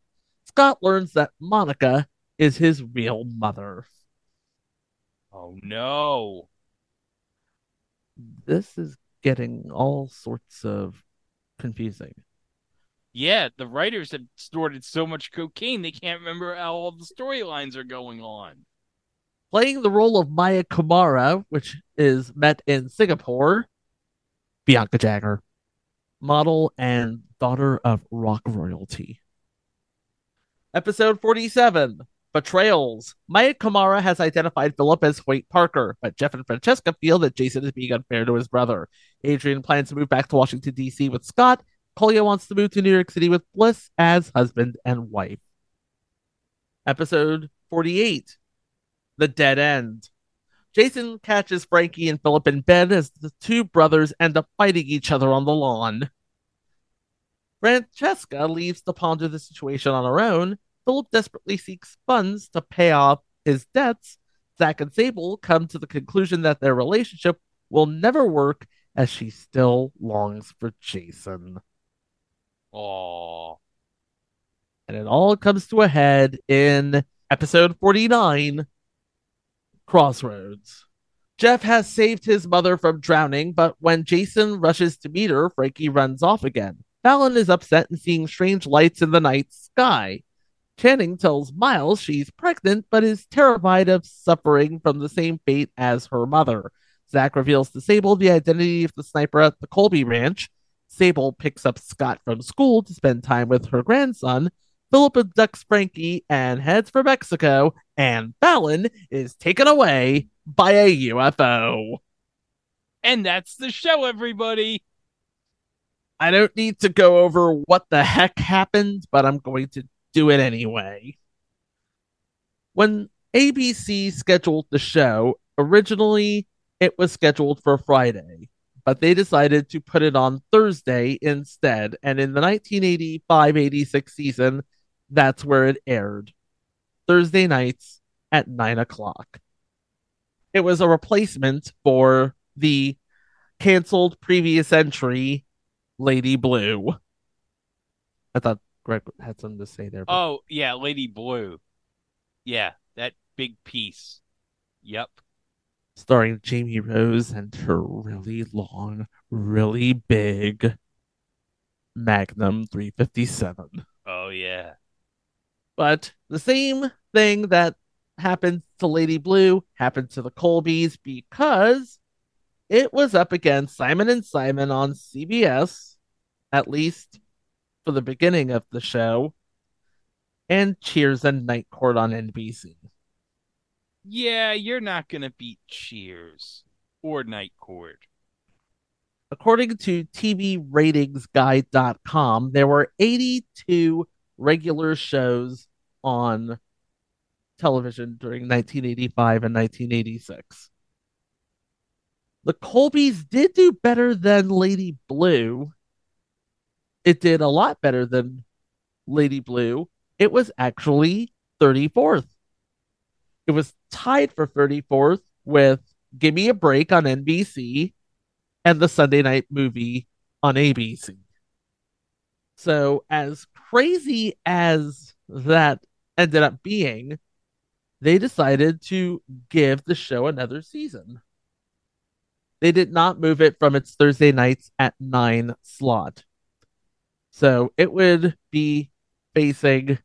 Scott learns that Monica is his real mother. Oh no. This is getting all sorts of confusing. Yeah, the writers have snorted so much cocaine they can't remember how all the storylines are going on. Playing the role of Maya Kamara, which is met in Singapore, Bianca Jagger, model and daughter of rock royalty. Episode 47 Betrayals. Maya Kamara has identified Philip as Hoyt Parker, but Jeff and Francesca feel that Jason is being unfair to his brother. Adrian plans to move back to Washington, D.C. with Scott. Collier wants to move to New York City with Bliss as husband and wife. Episode 48 The Dead End. Jason catches Frankie and Philip in bed as the two brothers end up fighting each other on the lawn. Francesca leaves to ponder the situation on her own. Philip desperately seeks funds to pay off his debts. Zach and Sable come to the conclusion that their relationship will never work as she still longs for Jason. Aww. And it all comes to a head in episode 49 Crossroads. Jeff has saved his mother from drowning, but when Jason rushes to meet her, Frankie runs off again. Fallon is upset and seeing strange lights in the night sky. Channing tells Miles she's pregnant, but is terrified of suffering from the same fate as her mother. Zach reveals to Sable the identity of the sniper at the Colby Ranch. Sable picks up Scott from school to spend time with her grandson. Philip abducts Frankie and heads for Mexico, and Fallon is taken away by a UFO. And that's the show, everybody. I don't need to go over what the heck happened, but I'm going to do it anyway. When ABC scheduled the show, originally it was scheduled for Friday, but they decided to put it on Thursday instead. And in the 1985 86 season, that's where it aired Thursday nights at 9 o'clock. It was a replacement for the canceled previous entry, Lady Blue. I thought Greg had something to say there. but- Oh, yeah, Lady Blue. Yeah, that big piece. Yep. starring Jamie Rose and her really long, really big Magnum 357. Oh, yeah. But the same thing that happened to Lady Blue happened to the Colbys because it was up against Simon and Simon on CBS, at least for the beginning of the show, and Cheers and Night Court on NBC. Yeah, you're not going to beat Cheers or Night Court. According to TVRatingsGuide.com, there were 82 regular shows on television during 1985 and 1986. The Colbys did do better than Lady Blue. It did a lot better than Lady Blue. It was actually 34th. It was tied for 34th with Gimme a Break on NBC and the Sunday night movie on ABC. So, as crazy as that ended up being, they decided to give the show another season. They did not move it from its Thursday nights at 9 slot. So, it would be facing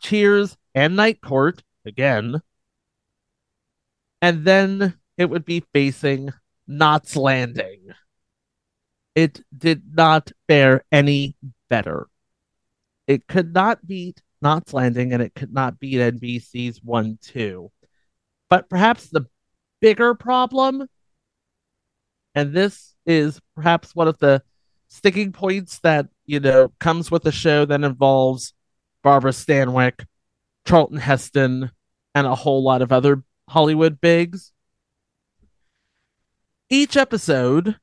Cheers and Night Court again. And then it would be facing Knots Landing. It did not fare any better. It could not beat Knots Landing and it could not beat NBC's 1 2. But perhaps the bigger problem And this is perhaps one of the sticking points that, you know, comes with a show that involves Barbara Stanwyck, Charlton Heston, and a whole lot of other Hollywood bigs. Each episode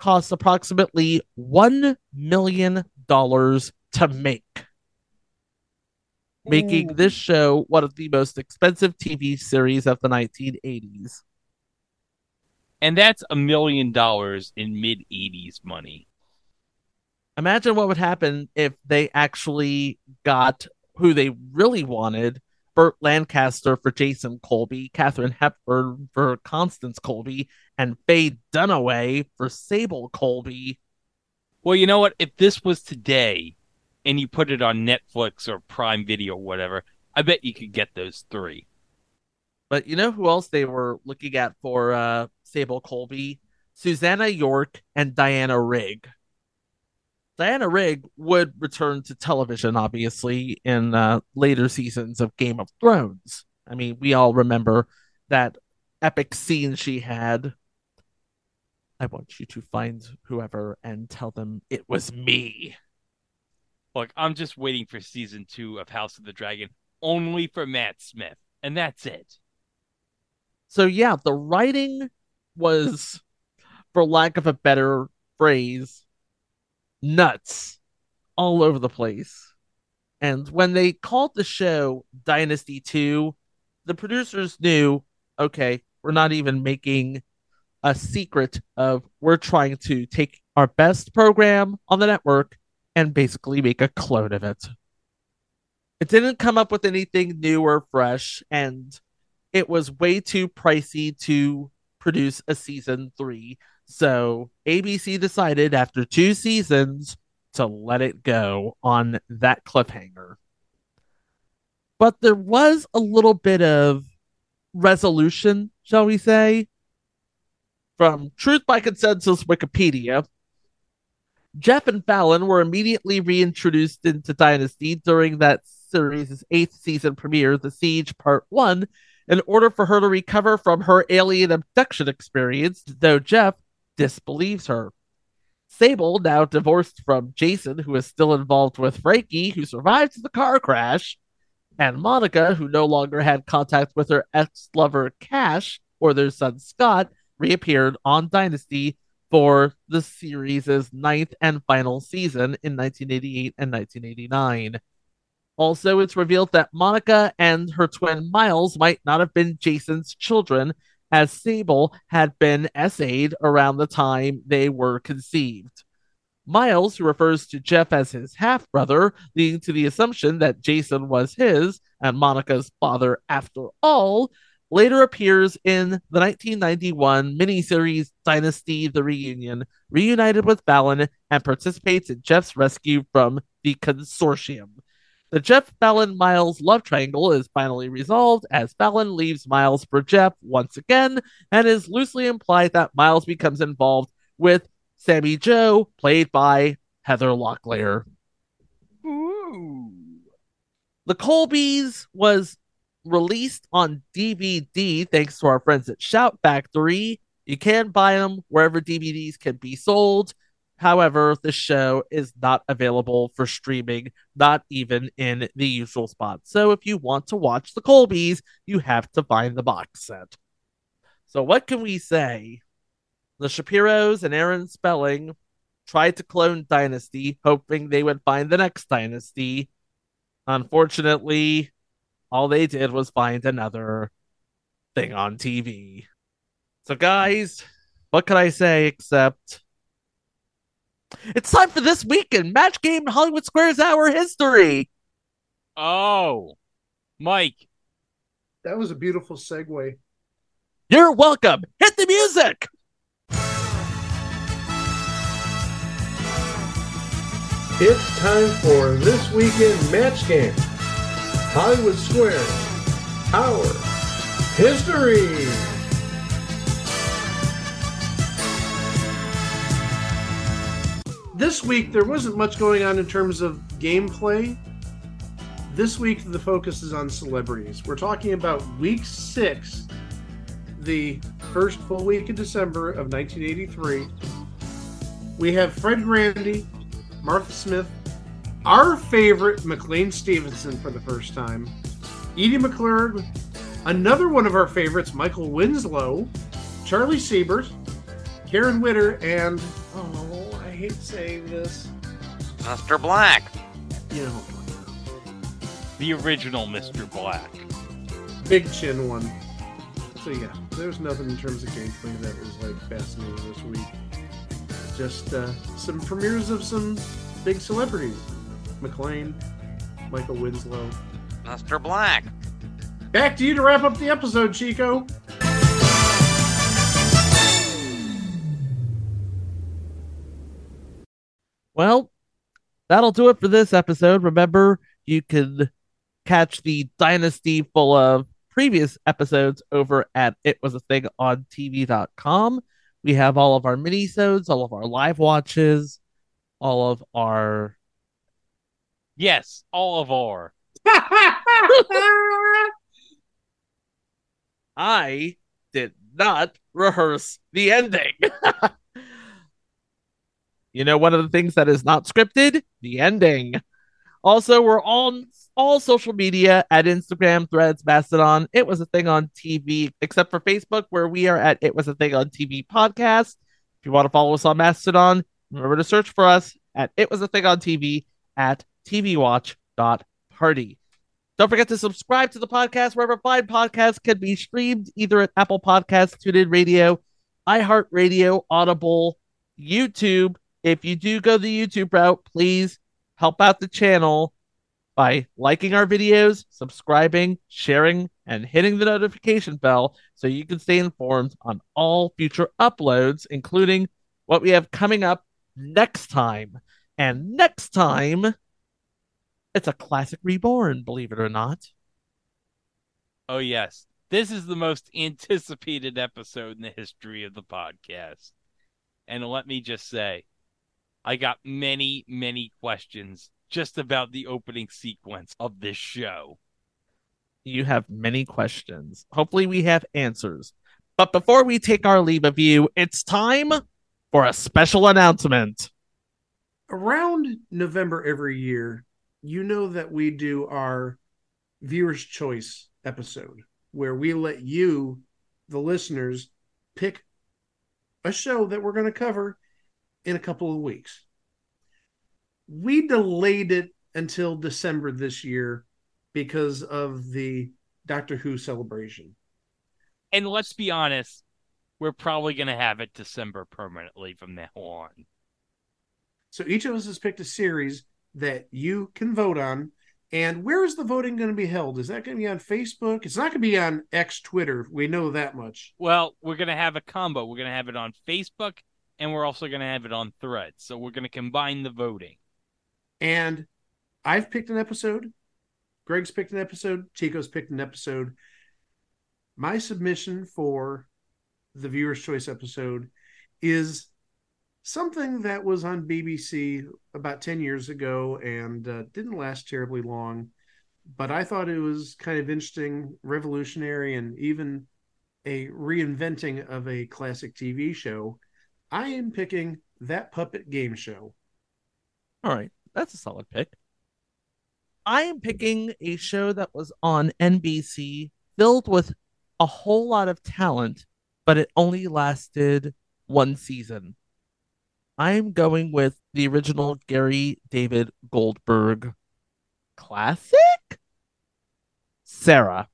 costs approximately $1 million to make, making mm. this show one of the most expensive TV series of the 1980s. And that's a million dollars in mid 80s money. Imagine what would happen if they actually got who they really wanted Burt Lancaster for Jason Colby, Katharine Hepburn for Constance Colby, and Faye Dunaway for Sable Colby. Well, you know what? If this was today and you put it on Netflix or Prime Video or whatever, I bet you could get those three. But you know who else they were looking at for uh, Sable Colby? Susannah York and Diana Rigg. Diana Rigg would return to television, obviously, in uh, later seasons of Game of Thrones. I mean, we all remember that epic scene she had. I want you to find whoever and tell them it was me. Look, I'm just waiting for season two of House of the Dragon only for Matt Smith, and that's it. So, yeah, the writing was, for lack of a better phrase, nuts all over the place. And when they called the show Dynasty 2, the producers knew okay, we're not even making a secret of we're trying to take our best program on the network and basically make a clone of it. It didn't come up with anything new or fresh, and it was way too pricey to produce a season three. So ABC decided after two seasons to let it go on that cliffhanger. But there was a little bit of resolution, shall we say, from Truth by Consensus Wikipedia. Jeff and Fallon were immediately reintroduced into Dynasty during that series' eighth season premiere, The Siege Part 1, in order for her to recover from her alien abduction experience, though Jeff disbelieves her. Sable, now divorced from Jason, who is still involved with Frankie, who survived the car crash, and Monica, who no longer had contact with her ex lover Cash or their son Scott, reappeared on Dynasty for the series' ninth and final season in 1988 and 1989. Also, it's revealed that Monica and her twin Miles might not have been Jason's children, as Sable had been SA'd around the time they were conceived. Miles, who refers to Jeff as his half brother, leading to the assumption that Jason was his and Monica's father after all, later appears in the 1991 miniseries Dynasty The Reunion, reunited with Fallon, and participates in Jeff's rescue from the consortium. The Jeff Fallon Miles love triangle is finally resolved as Fallon leaves Miles for Jeff once again, and is loosely implied that Miles becomes involved with Sammy Jo, played by Heather Locklear. The Colbys was released on DVD thanks to our friends at Shout Factory. You can buy them wherever DVDs can be sold. However, the show is not available for streaming, not even in the usual spot. So if you want to watch the Colbys, you have to find the box set. So what can we say? The Shapiros and Aaron Spelling tried to clone Dynasty, hoping they would find the next Dynasty. Unfortunately, all they did was find another thing on TV. So, guys, what can I say except it's time for this week in Match Game Hollywood Squares Hour history. Oh, Mike. That was a beautiful segue. You're welcome. Hit the music. It's time for this weekend match game. Hollywood Squares. Our history. This week there wasn't much going on in terms of gameplay. This week the focus is on celebrities. We're talking about week six, the first full week of December of 1983. We have Fred Grandy, Martha Smith, our favorite McLean Stevenson for the first time, Edie McClurg, another one of our favorites, Michael Winslow, Charlie Siebert, Karen Witter, and oh, hate saying this. Mr. Black. You know, The original Mr. Black. Big Chin one. So yeah, there's nothing in terms of gameplay that was like fascinating this week. Just uh, some premieres of some big celebrities: McLean, Michael Winslow. Mr. Black. Back to you to wrap up the episode, Chico. Well, that'll do it for this episode. Remember, you can catch the dynasty full of previous episodes over at it was a thing on tv.com. We have all of our minisodes, all of our live watches, all of our Yes, all of our. I did not rehearse the ending. you know, one of the things that is not scripted, the ending. Also, we're on all social media at Instagram, Threads, Mastodon. It was a thing on TV, except for Facebook, where we are at It Was a Thing on TV podcast. If you want to follow us on Mastodon, remember to search for us at It Was a Thing on TV at tvwatch.party. Don't forget to subscribe to the podcast wherever fine podcasts can be streamed, either at Apple Podcasts, TuneIn Radio, iHeartRadio, Audible, YouTube. If you do go the YouTube route, please help out the channel by liking our videos, subscribing, sharing, and hitting the notification bell so you can stay informed on all future uploads, including what we have coming up next time. And next time, it's a classic reborn, believe it or not. Oh, yes. This is the most anticipated episode in the history of the podcast. And let me just say, I got many, many questions just about the opening sequence of this show. You have many questions. Hopefully, we have answers. But before we take our leave of you, it's time for a special announcement. Around November every year, you know that we do our viewer's choice episode where we let you, the listeners, pick a show that we're going to cover in a couple of weeks. We delayed it until December this year because of the Doctor Who celebration. And let's be honest, we're probably going to have it December permanently from now on. So each of us has picked a series that you can vote on. And where is the voting going to be held? Is that going to be on Facebook? It's not going to be on X Twitter. We know that much. Well, we're going to have a combo. We're going to have it on Facebook and we're also going to have it on Threads. So we're going to combine the voting. And I've picked an episode. Greg's picked an episode. Chico's picked an episode. My submission for the viewer's choice episode is something that was on BBC about 10 years ago and uh, didn't last terribly long. But I thought it was kind of interesting, revolutionary, and even a reinventing of a classic TV show. I am picking that puppet game show. All right, that's a solid pick. I am picking a show that was on NBC filled with a whole lot of talent, but it only lasted one season. I'm going with the original Gary David Goldberg classic? Sara.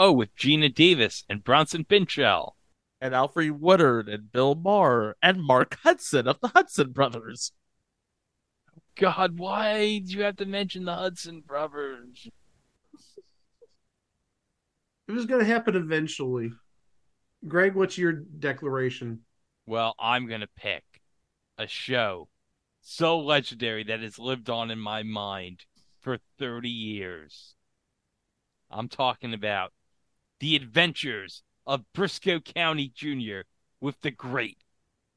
Oh, with Geena Davis and Bronson Pinchot. And Alfre Woodard and Bill Maher and Mark Hudson of the Hudson Brothers. God, why did you have to mention the Hudson brothers? It was going to happen eventually. Greg, what's your declaration? Well, I'm going to pick a show so legendary that has lived on in my mind for 30 years. I'm talking about The Adventures of Brisco County Jr. with the great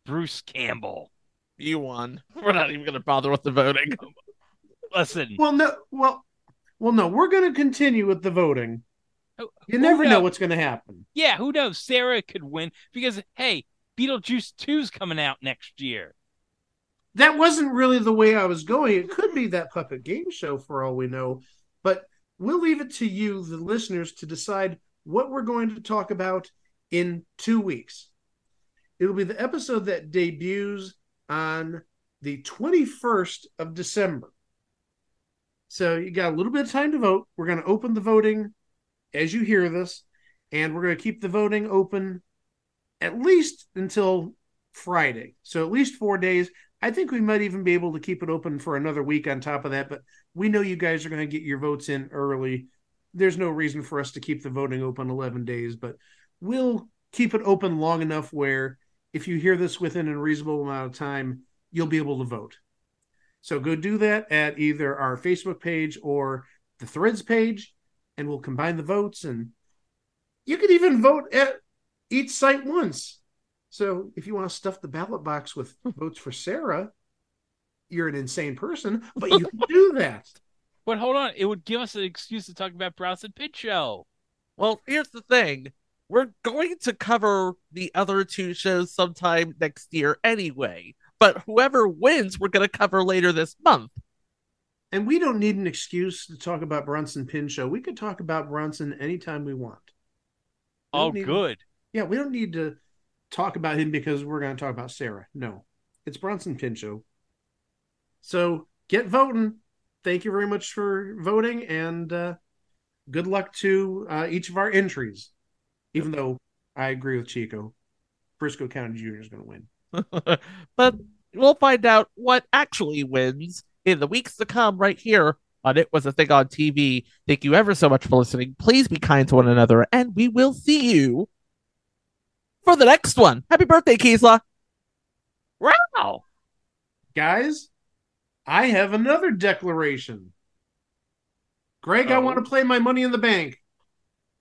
Bruce Campbell. You won. We're not even going to bother with the voting. Listen, Well, no, well, well, no. We're going to continue with the voting, oh, You Who never know what's going to happen. Yeah, who knows? Sara could win because hey, Beetlejuice 2's coming out next year. That wasn't really the way I was going. It could be that puppet game show for all we know, but we'll leave it to you, the listeners, to decide what we're going to talk about in two weeks. It'll be the episode that debuts on the 21st of December. So you got a little bit of time to vote. We're going to open the voting as you hear this, and we're going to keep the voting open at least until Friday. So at least four days. I think we might even be able to keep it open for another week on top of that, but we know you guys are going to get your votes in early. There's no reason for us to keep the voting open 11 days, but we'll keep it open long enough where if you hear this within a reasonable amount of time, you'll be able to vote. So go do that at either our Facebook page or the Threads page, and we'll combine the votes. And you could even vote at each site once. So if you want to stuff the ballot box with votes for Sara, you're an insane person, but you can do that. But hold on, it would give us an excuse to talk about Bronson Pinchot. Well, here's the thing. We're going to cover the other two shows sometime next year anyway. But whoever wins, we're going to cover later this month. And we don't need an excuse to talk about Bronson Pinchot. We could talk about Bronson anytime we want. We Oh, need- good. Yeah, we don't need to talk about him because we're going to talk about Sara. No, it's Bronson Pinchot. So get voting. Thank you very much for voting, and uh, good luck to uh, each of our entries. Even though I agree with Chico, Brisco County Jr. is going to win. but we'll find out what actually wins in the weeks to come right here on It Was a Thing on TV. Thank you ever so much for listening. Please be kind to one another, and we will see you for the next one. Happy birthday, Keisla. Wow. Guys, I have another declaration. Greg, I Oh. want to play my money in the bank.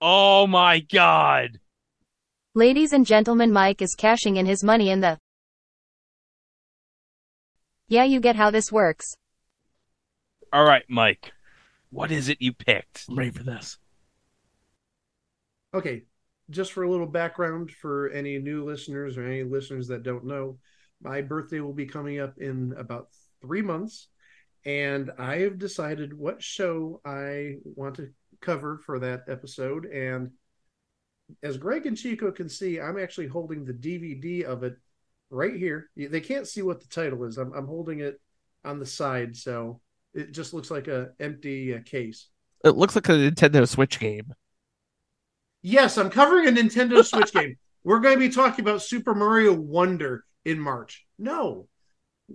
Oh my god. Ladies and gentlemen, Mike is cashing in his money in the. Yeah, you get how this works. All right, Mike. What is it you picked? I'm ready for this. Okay, just for a little background for any new listeners or any listeners that don't know, my birthday will be coming up in about three months, and I have decided what show I want to cover for that episode. And as Greg and Chico can see, I'm actually holding the DVD of it right here. They can't see what the title is. I'm, I'm holding it on the side, so it just looks like a empty uh, case. It looks like a Nintendo Switch game. Yes, I'm covering a Nintendo Switch game. We're going to be talking about Super Mario Wonder in March. No.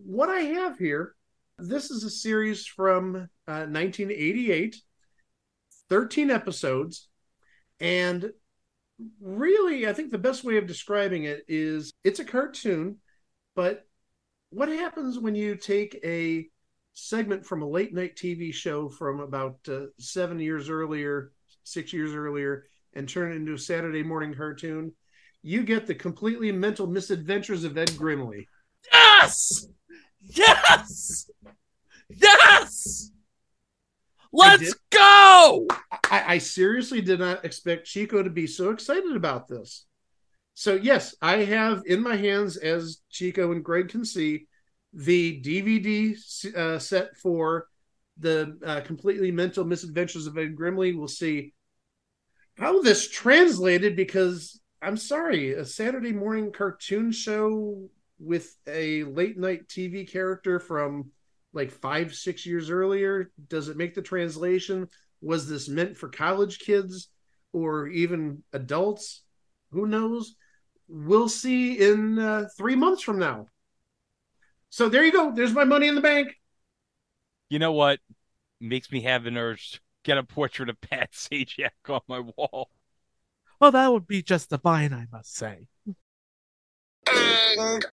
What I have here, this is a series from uh, 1988, 13 episodes. And really, I think the best way of describing it is it's a cartoon, but what happens when you take a segment from a late night TV show from about uh, seven years earlier, six years earlier, and turn it into a Saturday morning cartoon? You get the completely mental misadventures of Ed Grimley. Yes! Yes! Yes! Let's did- go! I, I seriously did not expect Chico to be so excited about this. So, yes, I have in my hands, as Chico and Greg can see, the DVD uh, set for the uh, completely mental misadventures of Ed Grimley. We'll see how this translated because I'm sorry, a Saturday morning cartoon show with a late night TV character from like five, six years earlier. Does it make the translation? Was this meant for college kids or even adults? Who knows? We'll see in uh, three months from now. So there you go. There's my money in the bank. You know what? Makes me have an urge to get a portrait of Pat Sajak on my wall. Well, that would be just divine, I must say. And